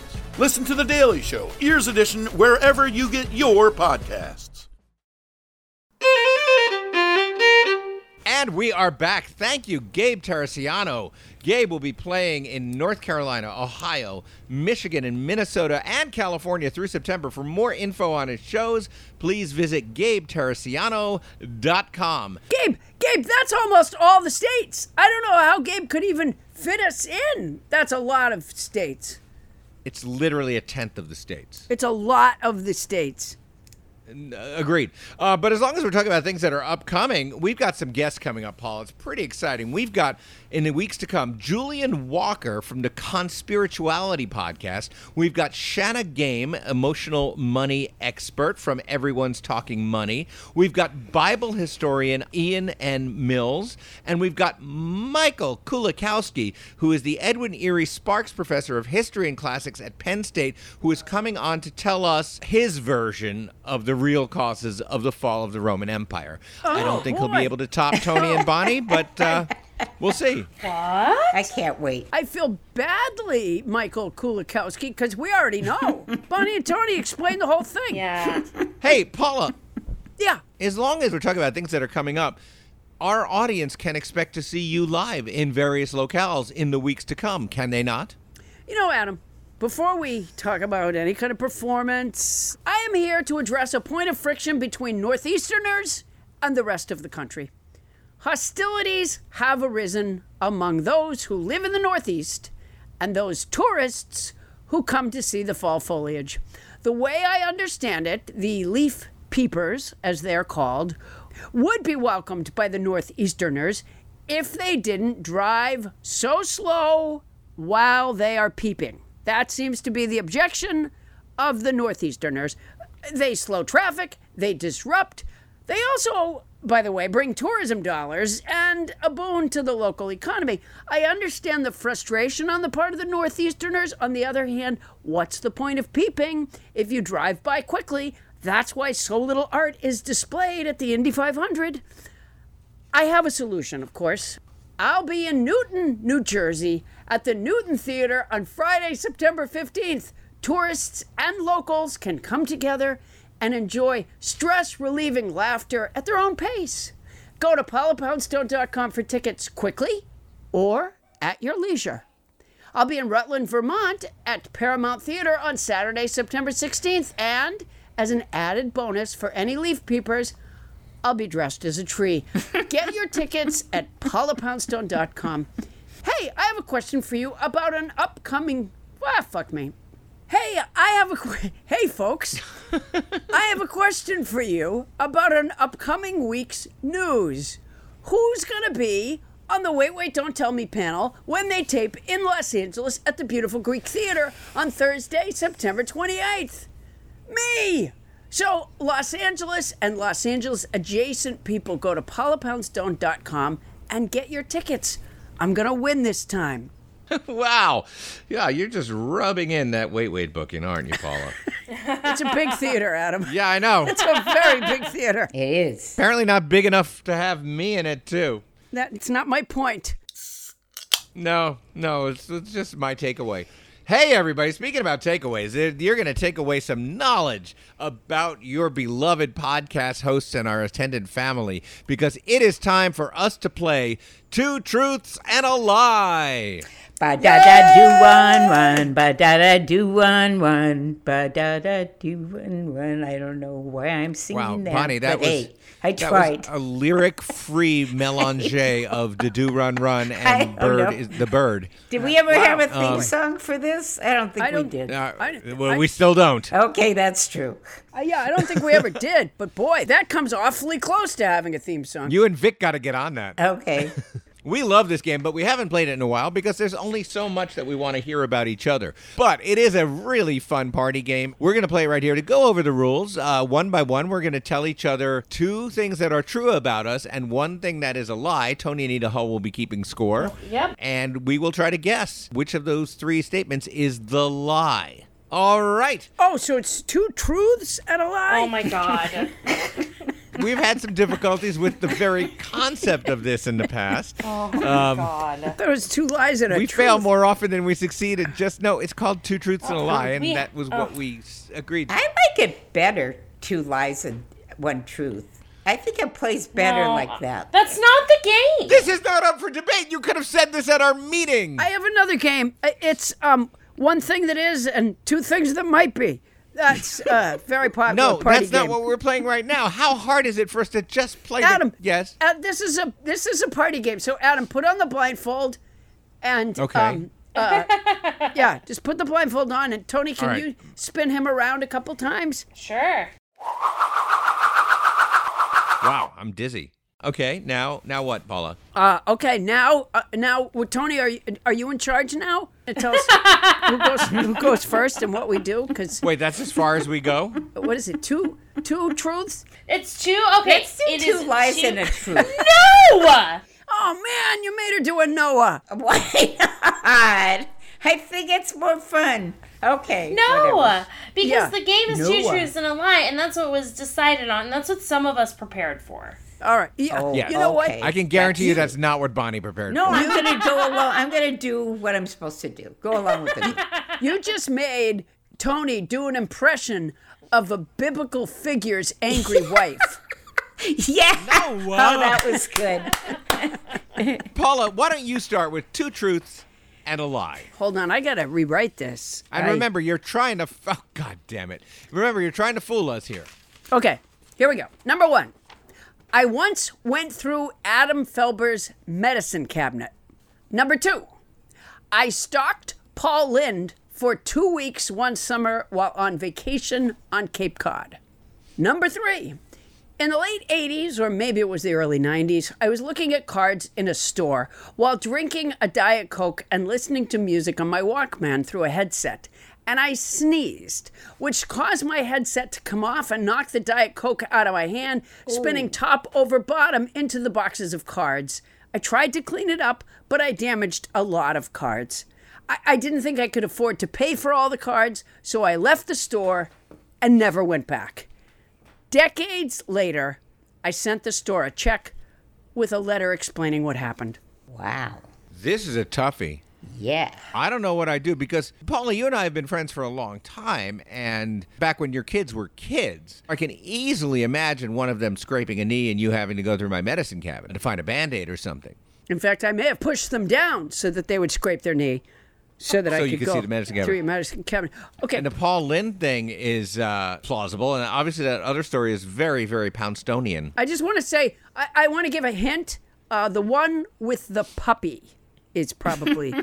Listen to The Daily Show, Ears Edition, wherever you get your podcasts. And we are back. Thank you, Gabe Terracciano. Gabe will be playing in North Carolina, Ohio, Michigan, and Minnesota and California through September. For more info on his shows, please visit GabeTerracciano.com. Gabe, Gabe, that's almost all the states. I don't know how Gabe could even fit us in. That's a lot of states. It's literally a tenth of the states. It's a lot of the states. Agreed. Uh, but as long as we're talking about things that are upcoming, we've got some guests coming up, Paul. It's pretty exciting. We've got, in the weeks to come, Julian Walker from the Conspirituality podcast. We've got Shannah Game, emotional money expert from Everyone's Talking Money. We've got Bible historian Ian N. Mills. And we've got Michael Kulikowski, who is the Edwin Erle Sparks Professor of History and Classics at Penn State, who is coming on to tell us his version of the real causes of the fall of the Roman Empire. I Oh, don't think he'll be able to top Tony and Bonnie, but uh, we'll see. What? I can't wait. I feel badly, Michael Kulikowski, because we already know. Bonnie and Tony explained the whole thing. Yeah. Hey, Paula. Yeah. As long as we're talking about things that are coming up, our audience can expect to see you live in various locales in the weeks to come, can they not? You know, Adam, before we talk about any kind of performance, I am here to address a point of friction between Northeasterners and the rest of the country. Hostilities have arisen among those who live in the Northeast and those tourists who come to see the fall foliage. The way I understand it, the leaf peepers, as they're called, would be welcomed by the Northeasterners if they didn't drive so slow while they are peeping. That seems to be the objection of the Northeasterners. They slow traffic, they disrupt, they also, by the way, bring tourism dollars and a boon to the local economy. I understand the frustration on the part of the Northeasterners. On the other hand, what's the point of peeping if you drive by quickly? That's why so little art is displayed at the Indy 500. I have a solution, of course. I'll be in Newton, New Jersey at the Newton Theater on Friday, September 15th. Tourists and locals can come together and enjoy stress relieving laughter at their own pace. Go to paulapoundstone.com for tickets quickly or at your leisure. I'll be in Rutland, Vermont at Paramount Theater on Saturday, September 16th. And as an added bonus for any leaf peepers, I'll be dressed as a tree. Get your tickets at paulapoundstone.com. Hey, I have a question for you about an upcoming. Ah, fuck me. Hey, I have a. Hey, folks. I have a question for you about an upcoming week's news. Who's going to be on the Wait, Wait, Don't Tell Me panel when they tape in Los Angeles at the beautiful Greek Theater on Thursday, September 28th? Me! So, Los Angeles and Los Angeles adjacent people go to paulapoundstone.com and get your tickets. I'm going to win this time. wow. Yeah, you're just rubbing in that wait wait booking, aren't you, Paula? It's a big theater, Adam. yeah, I know. It's a very big theater. It is. Apparently not big enough to have me in it too. That it's not my point. No, no, it's, it's just my takeaway. Hey, everybody, speaking about takeaways, eh, you're going to take away some knowledge about your beloved podcast hosts and our attendant family because it is time for us to play Two Truths and a Lie. Ba da da do one one, ba da da do one one, ba da da do one one. I don't know why I'm singing Wow, that. Bonnie, that but was hey, I that was tried. a lyric-free melange of "Da Do Run Run" and don't "Bird know. is the Bird." Did we ever Wow. have a theme Um, song for this? I don't think I don't- we did. Uh, I- well, I- we still don't. okay, that's true. Uh, yeah, I don't think we ever did, but boy, that comes awfully close to having a theme song. You and Vic got to get on that. Okay. We love this game, but we haven't played it in a while because there's only so much that we want to hear about each other. But it is a really fun party game. We're going to play it right here. To go over the rules, uh, one by one, we're going to tell each other two things that are true about us and one thing that is a lie. Tony and Anita Hull will be keeping score. Yep. And we will try to guess which of those three statements is the lie. All right. Oh, so it's two truths and a lie? Oh my god. We've had some difficulties with the very concept of this in the past. Oh Um, god. There was two lies and a we truth. fail more often than we succeed. And just know it's called two truths and a lie, and we- that was what oh. we s- agreed. I like it better, two lies and one truth. I think it plays better No, like that. That's not the game. This is not up for debate. You could have said this at our meeting. I have another game. Uh, It's um one thing that is and two things that might be. That's uh, very popular. no, party that's not what we're playing right now. How hard is it for us to just play? the- Adam. yes. Uh, this is a this is a party game. So Adam, put on the blindfold, and Okay. um, uh, yeah, just put the blindfold on, and Tony, can All right. you spin him around a couple times? Sure. Wow, I'm dizzy. Okay, now now what, Paula? Uh, okay, now uh, now well, Tony, are you are you in charge now? And tell us who goes who goes first and what we do. Because Wait, that's as far as we go. what is it? Two two truths? It's two. Okay. Let's do it two is lies two- and a truth. No. Oh man, you made her do a Noah. Why not? I think it's more fun. Okay. No, whatever. because Yeah. the game is two truths and a lie, and that's what was decided on, and that's what some of us prepared for. All right. Yeah. Oh, Yes. You know what? I can guarantee you that's not what Bonnie prepared. No, for. I'm going to go along. I'm going to do what I'm supposed to do. Go along with it. You just made Tony do an impression of a biblical figure's angry wife. yeah. No, Oh, uh, that was good. Paula, why don't you start with two truths and a lie? Hold on, I gotta rewrite this. And I- remember, you're trying to. f- Oh, God damn it! Remember, you're trying to fool us here. Okay, here we go. Number one, I once went through Adam Felber's medicine cabinet. Number two, I stalked Paul Lynde for two weeks one summer while on vacation on Cape Cod. Number three, in the late 80s, or maybe it was the early 90s, I was looking at cards in a store while drinking a Diet Coke and listening to music on my Walkman through a headset. And I sneezed, which caused my headset to come off and knock the Diet Coke out of my hand, spinning top over bottom into the boxes of cards. I tried to clean it up, but I damaged a lot of cards. I, I didn't think I could afford to pay for all the cards, so I left the store and never went back. Decades later, I sent the store a check with a letter explaining what happened. Wow. This is a toughie. Yeah. I don't know what I do because Paula, you and I have been friends for a long time, and back when your kids were kids, I can easily imagine one of them scraping a knee and you having to go through my medicine cabinet to find a band aid or something. In fact, I may have pushed them down so that they would scrape their knee, so that So I you could could go see the medicine cabinet. through your medicine cabinet. Okay. And the Paul Lynde thing is uh, plausible, and obviously that other story is very, very Poundstonian. I just want to say, I, I want to give a hint. Uh, the one with the puppy is probably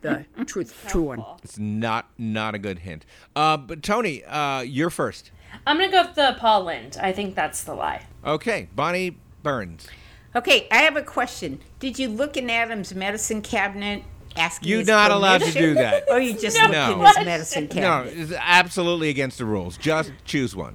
the truth, true one. It's not not a good hint. Uh, but Tony, uh, you're first. I'm gonna go with the Paul Lynde. I think that's the lie. Okay, Bonnie Burns. Okay, I have a question. Did you look in Adam's medicine cabinet asking You're his not allowed to do that. or you just No. looked in his medicine cabinet? No, it's absolutely against the rules. Just choose one.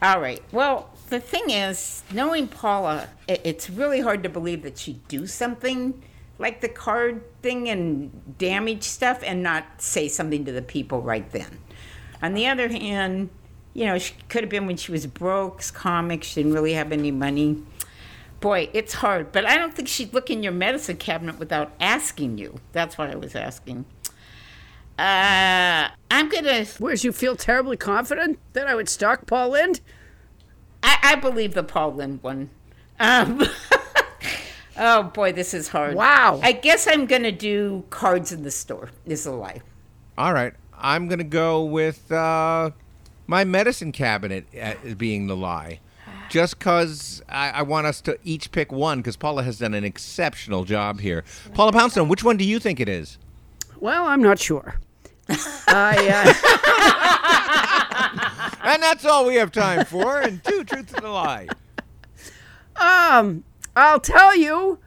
All right. Well, the thing is, knowing Paula, it's really hard to believe that she'd do something like the card thing and damage stuff and not say something to the people right then. On the other hand, you know, she could have been when she was broke, comics, she didn't really have any money. Boy, it's hard, but I don't think she'd look in your medicine cabinet without asking you. That's what I was asking. Uh, I'm gonna. Whereas you feel terribly confident that I would stalk Paul Lynde? I, I believe the Paul Lynde one. Um, oh boy, this is hard. Wow. I guess I'm gonna do cards in the store. Is a lie. All right, I'm gonna go with uh, my medicine cabinet as being the lie, just because I, I want us to each pick one because Paula has done an exceptional job here. Paula Poundstone, which one do you think it is? Well, I'm not sure. I, And that's all we have time for. And two truths and a lie. uh, um, I'll tell you,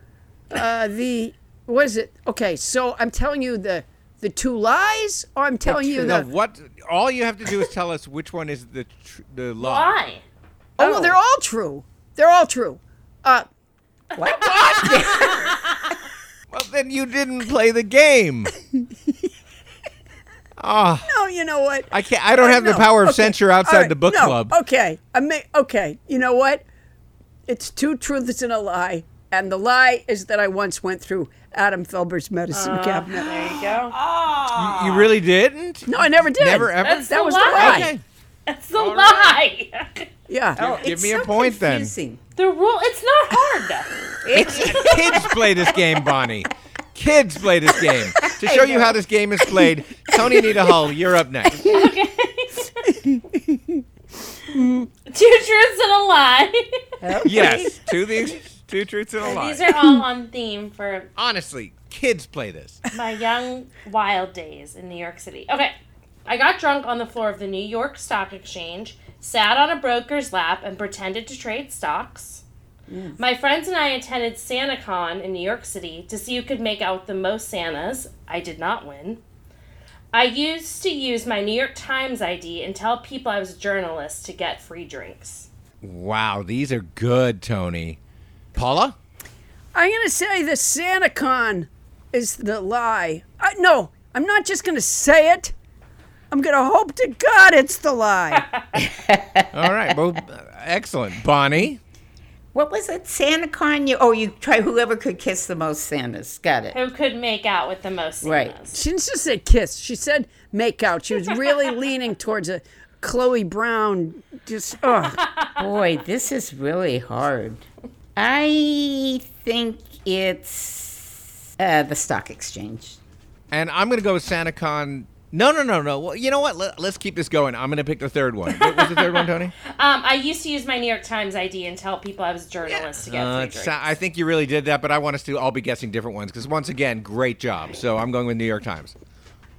uh, the what is it? Okay, so I'm telling you the the two lies, or I'm telling you no, the what? All you have to do is tell us which one is the tr- the lie. Lie. Oh, no, they're all true. They're all true. Uh, what? Well, then you didn't play the game. Ah. no, you know what? I can't. I don't Uh, have the power of Okay. censure outside right. the book No. club. Okay, I may, okay. You know what? It's two truths and a lie, and the lie is that I once went through Adam Felber's medicine Uh, cabinet. There you go. You, you really didn't? No, I never did. Never ever. That's That the was the lie. lie. Okay. That's the lie. Yeah. Oh, Give it's me a so point then. The rule. It's not hard. it's, Kids play this game, Bonnie. Kids play this game. To show you how this game is played, Tony Anita Hull, you're up next. Mm, two truths and a lie. Yes, two these two truths and a lie. These are all on theme for Honestly, kids play this. my young wild days in New York City. Okay. I got drunk on the floor of the New York Stock Exchange, sat on a broker's lap, and pretended to trade stocks. Mm. My friends and I attended SantaCon in New York City to see who could make out the most Santas. I did not win. I used to use my New York Times ID and tell people I was a journalist to get free drinks. Wow, these are good, Tony. Paula? I'm gonna say the SantaCon is the lie. I, no, I'm not just gonna say it. I'm gonna hope to God it's the lie. All right, well, excellent. Bonnie? What was it? SantaCon? You? Oh, you try whoever could kiss the most Santas. Got it. Who could make out with the most Santas. Right. She didn't just say kiss. She said make out. She was really leaning towards a Chloe Brown. Just ugh. Boy, this is really hard. I think it's uh, the stock exchange. And I'm going to go with SantaCon. No, no, no, no. Well, you know what? Let, us keep this going. I'm going to pick the third one. What was the third one, Tony? Um, I used to use my New York Times ID and tell people I was a journalist to get Uh, free it I think you really did that, but I want us to all be guessing different ones because, once again, great job. So I'm going with New York Times.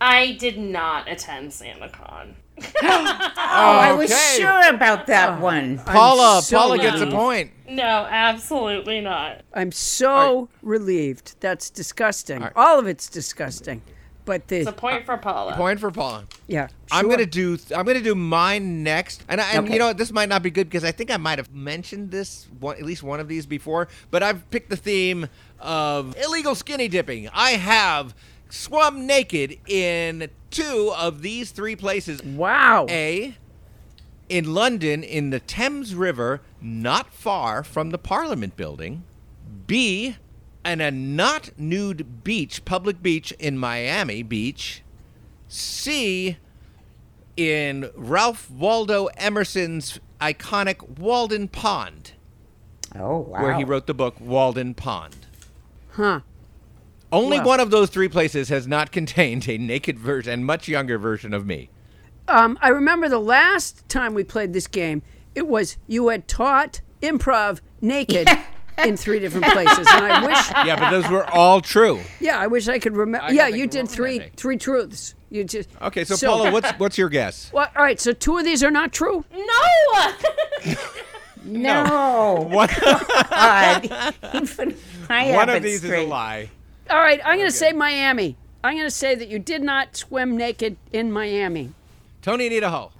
I did not attend SantaCon. Oh, I was Okay. sure about that one. Paula, so Paula gets a point. No, absolutely not. I'm so relieved. That's disgusting. All of it's disgusting. But the It's a point for Paula. Point for Paula. yeah, I'm sure. gonna do. I'm gonna do mine next, and, I, and Okay. you know? This might not be good because I think I might have mentioned this one, at least one of these before. But I've picked the theme of illegal skinny dipping. I have swum naked in two of these three places. Wow. A. in London, in the Thames River, not far from the Parliament building. B, and a not nude beach, public beach in Miami Beach. C, in Ralph Waldo Emerson's iconic Walden Pond, Oh, wow. where he wrote the book Walden Pond. Huh. Only Wow. one of those three places has not contained a naked version and much younger version of me. Um, I remember the last time we played this game, it was you had taught improv naked in three different places, and I wish. Yeah, but those were all true. Yeah, I wish I could remember. I Yeah, you did three that three truths. You just Okay, so, Paula, what's what's your guess? Well, all right, so two of these are not true. No. No. One, God. Even I one have of it these is straight. a lie. All right, I'm going to say Miami. I'm going to say that you did not swim naked in Miami. Tony Anita Hull.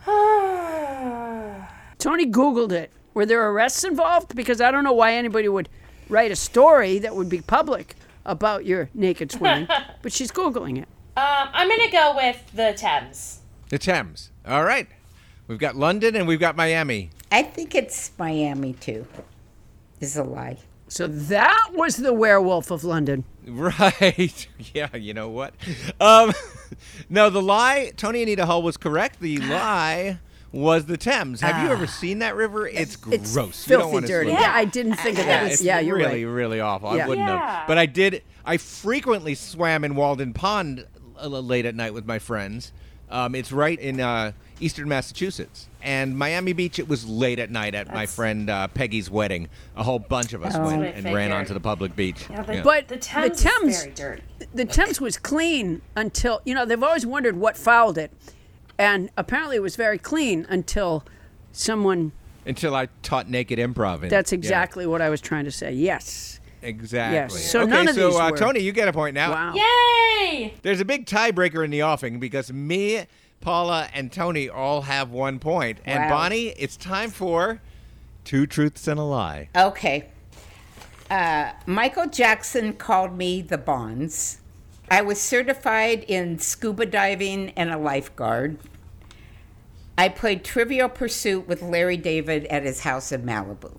Tony Googled it. Were there arrests involved? Because I don't know why anybody would write a story that would be public about your naked swimming, but she's Googling it. Um, I'm gonna go with the Thames. The Thames. All right. We've got London and we've got Miami. I think it's Miami too. Is a lie. So that was the werewolf of London. Right. Yeah, you know what? Um, no, the lie, Tony Anita Hull was correct. The lie was the Thames. Have you ever seen that river? It's gross. It's You don't filthy dirty. Yeah. I didn't think of Yeah, that. it's Yeah, you're really, right. really awful. Yeah. I wouldn't Yeah. have. But I did. I frequently swam in Walden Pond uh, late at night with my friends. Um, it's right in uh, eastern Massachusetts. And Miami Beach, it was late at night at my friend uh, Peggy's wedding. A whole bunch of us That's went and ran onto the public beach. Yeah, but, Yeah. But the the Thames, is Thames- very dirty. The Thames was clean until, you know, they've always wondered what fouled it. And apparently it was very clean until someone. Until I taught naked improv. In, That's yeah. exactly what I was trying to say. Yes. Exactly. Yes. So okay, none of so these uh, were- Tony, you get a point now. Wow. Yay! There's a big tiebreaker in the offing because me, Paula, and Tony all have one point. And Wow. Bonnie, it's time for two truths and a lie. Okay. Uh, Michael Jackson called me the Bonds. I was certified in scuba diving and a lifeguard. I played Trivial Pursuit with Larry David at his house in Malibu.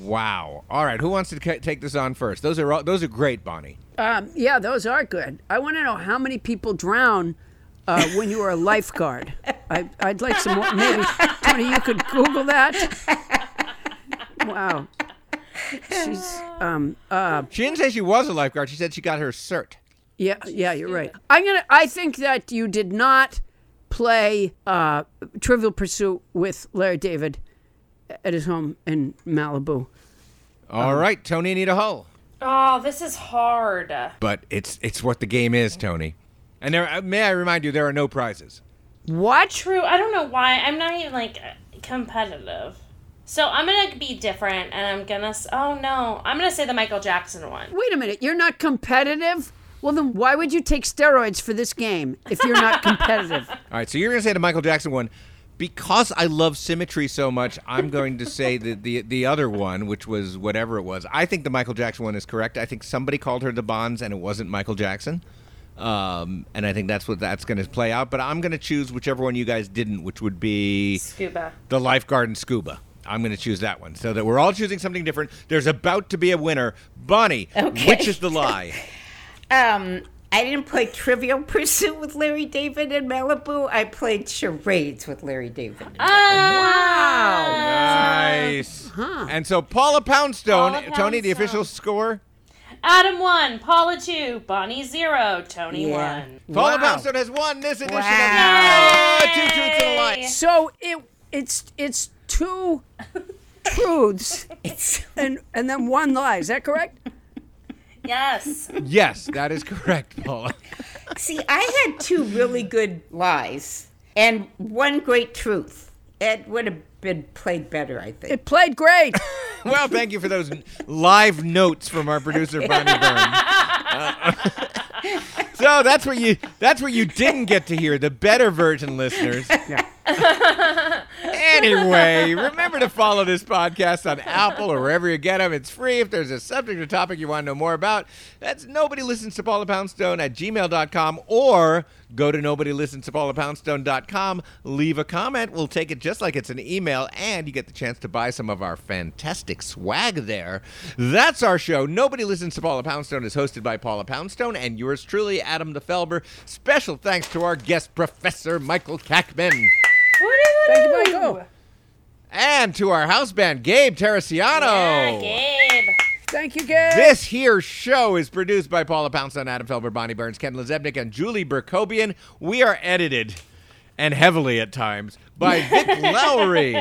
Wow. All right, who wants to ca- take this on first? Those are all, those are great, Bonnie. Um, yeah, those are good. I want to know how many people drown uh, when you are a lifeguard. I, I'd like some more. Maybe, Tony, you could Google that. Wow. She's, um, uh, She didn't say she was a lifeguard. She said she got her cert. Yeah, yeah, you're right. I'm gonna. I think that you did not play uh, Trivial Pursuit with Larry David at his home in Malibu. All right, Tony need a Hull. Oh, this is hard. But it's it's what the game is, Tony. And there, uh, may I remind you, there are no prizes. What? True. I don't know why. I'm not even like competitive. So I'm gonna be different, and I'm gonna. Oh no, I'm gonna say the Michael Jackson one. Wait a minute, you're not competitive? Well, then why would you take steroids for this game if you're not competitive? All right, so you're going to say the Michael Jackson one. Because I love symmetry so much, I'm going to say the, the the other one, which was whatever it was. I think the Michael Jackson one is correct. I think somebody called her the Bonds, and it wasn't Michael Jackson. Um, and I think that's what that's going to play out. But I'm going to choose whichever one you guys didn't, which would be Scuba. the lifeguard and scuba. I'm going to choose that one, so that we're all choosing something different. There's about to be a winner. Bonnie, Okay. which is the lie? Um, I didn't play Trivial Pursuit with Larry David in Malibu. I played charades with Larry David. Oh, wow! Nice. And so Paula Poundstone, Paula Tony, the official score. Adam one, Paula two, Bonnie zero, Tony Yeah. one. Paula Wow. Poundstone has won this edition Wow. of Two Truths and a Lie. So it it's it's two truths It's and and then one lie. Is that correct? Yes. Yes, that is correct, Paula. See, I had two really good lies and one great truth. It would have been played better, I think. It played great. well, thank you for those live notes from our producer Bonnie Byrne. Uh, so that's what you that's what you didn't get to hear, the better version listeners. Anyway, remember to follow this podcast on Apple or wherever you get them. It's free. If there's a subject or topic you want to know more about, that's nobody listens to Paula Poundstone at gmail.com or go to nobody listens to Paula Poundstone.com. Leave a comment. We'll take it just like it's an email, and you get the chance to buy some of our fantastic swag there. That's our show. Nobody listens to Paula Poundstone is hosted by Paula Poundstone and yours truly, Adam the Felber. Special thanks to our guest professor, Michael Kackman. Thank you, Michael. And to our house band, Gabe Terracciano. Gabe. Thank you, Gabe. This here show is produced by Paula Poundstone, Adam Felber, Bonnie Burns, Ken Lezebnik, and Julie Berkobian. We are edited, and heavily at times, by Vic Lowry.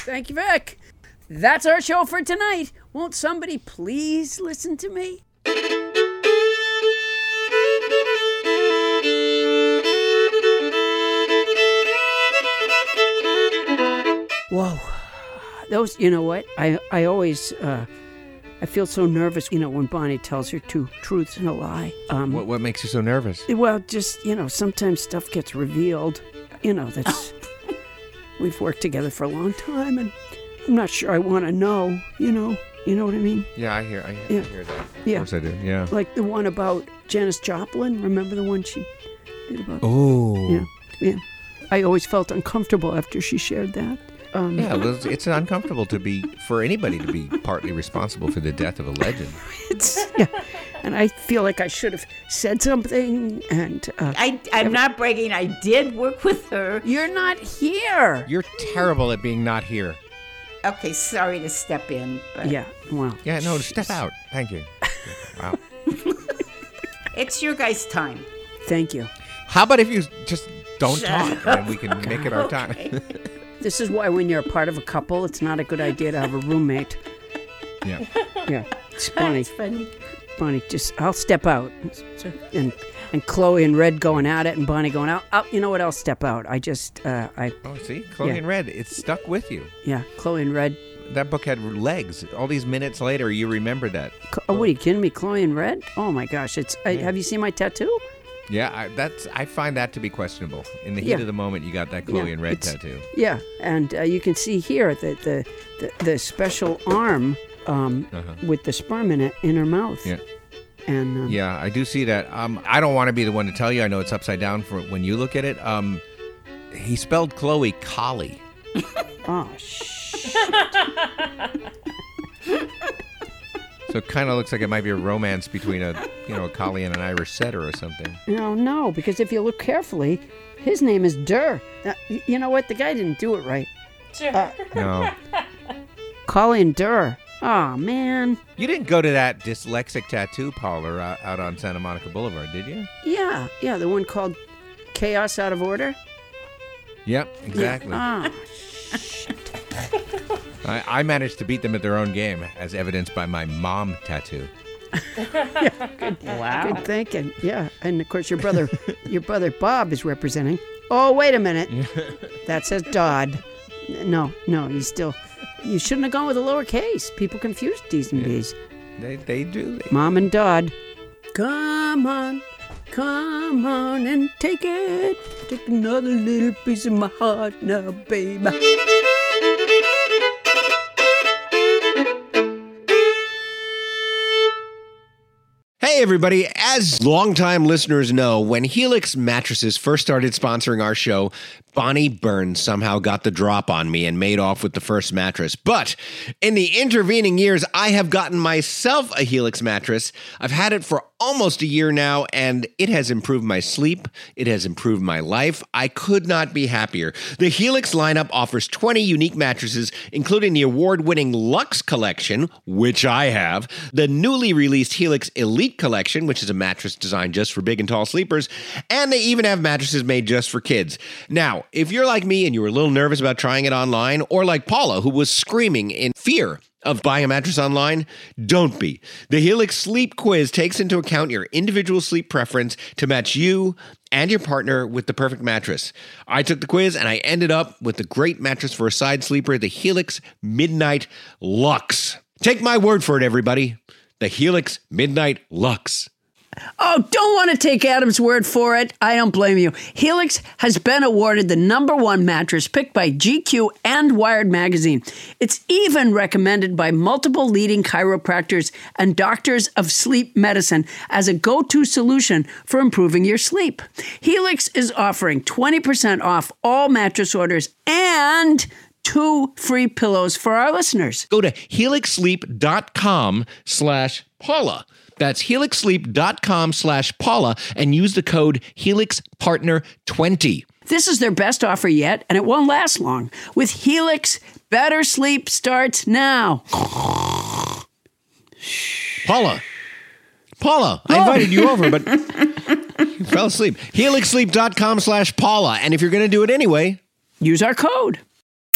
Thank you, Vic. That's our show for tonight. Won't somebody please listen to me? Whoa. Those, you know what? I, I always, uh, I feel so nervous, you know, when Bonnie tells her two truths and a lie. Um, What, what makes you so nervous? well, just, you know, sometimes stuff gets revealed, you know, that's, we've worked together for a long time and I'm not sure I want to know, you know, you know what I mean? Yeah, I hear, I hear, Yeah. I hear that. Yeah. Of course I do, yeah. Like the one about Janis Joplin. Remember the one she did about? Oh. Yeah, yeah. I always felt uncomfortable after she shared that. Um, Yeah, well, it's, it's uncomfortable to be, for anybody to be partly responsible for the death of a legend. it's yeah, and I feel like I should have said something. And uh, I, I'm not bragging. I did work with her. You're not here. You're terrible at being not here. Okay, sorry to step in, but yeah, well, Yeah, no, step out. Thank you. Wow. it's your guys' time. Thank you. How about if you just don't Shut talk and we can make it our time? This is why when you're a part of a couple, it's not a good idea to have a roommate. yeah. Yeah, it's funny. That's funny. Bonnie, just I'll step out, and and Chloe and Red going at it, and Bonnie going out. Oh, you know what? I'll step out. I just uh, I Oh, see? Chloe Yeah. and Red, it's stuck with you. yeah, Chloe and Red. That book had legs. All these minutes later, you remember that. Oh, what are you kidding me? Chloe and Red? Oh my gosh! It's I, have you seen my tattoo? Yeah, I, that's. I find that to be questionable. In the heat Yeah. of the moment, you got that Chloe Yeah, and Red tattoo. Yeah, and uh, you can see here that the, the the special arm um, Uh-huh. with the sperm in it in her mouth. Yeah. And um, Yeah, I do see that. Um, I don't want to be the one to tell you. I know it's upside down for when you look at it. Um, he spelled Chloe Collie. oh shh. So it kind of looks like it might be a romance between a, you know, a collie and an Irish setter or something. No, no, because if you look carefully, his name is Durr. Uh, you know what? The guy didn't do it right. Uh, No, Colin Durr. Oh man. you didn't go to that dyslexic tattoo parlor out, out on Santa Monica Boulevard, did you? Yeah, yeah, the one called Chaos Out of Order. Yep, exactly. Ah, I, I managed to beat them at their own game, as evidenced by my mom tattoo. Wow. good thinking. Yeah, and of course your brother, your brother Bob is representing. Oh, wait a minute. that says Dodd. No, no, he's still. You shouldn't have gone with a lowercase. People confuse D's and B's. They, they do. They, Mom and Dodd. Come on, come on and take it. Take another little piece of my heart now, baby. Hey, everybody. As longtime listeners know, when Helix Mattresses first started sponsoring our show, Bonnie Burns somehow got the drop on me and made off with the first mattress. But in the intervening years, I have gotten myself a Helix mattress. I've had it for almost a year now, and it has improved my sleep. It has improved my life. I could not be happier. The Helix lineup offers 20 unique mattresses, including the award winning Lux Collection, which I have, the newly released Helix Elite Collection, which is a mattress designed just for big and tall sleepers, and they even have mattresses made just for kids. Now, if you're like me and you were a little nervous about trying it online, or like Paula, who was screaming in fear of buying a mattress online? Don't be. The Helix Sleep Quiz takes into account your individual sleep preference to match you and your partner with the perfect mattress. I took the quiz and I ended up with the great mattress for a side sleeper, the Helix Midnight Lux. Take my word for it, everybody. The Helix Midnight Lux. Oh, don't want to take Adam's word for it. I don't blame you. Helix has been awarded the number one mattress picked by GQ and Wired Magazine. It's even recommended by multiple leading chiropractors and doctors of sleep medicine as a go to solution for improving your sleep. Helix is offering 20% off all mattress orders and two free pillows for our listeners. Go to helixsleep.com slash Paula. That's helixsleep.com slash Paula and use the code HelixPartner20. This is their best offer yet, and it won't last long. With Helix, better sleep starts now. Paula. Paula, I oh. invited you over, but you fell asleep. Helixsleep.com slash Paula. And if you're going to do it anyway, use our code.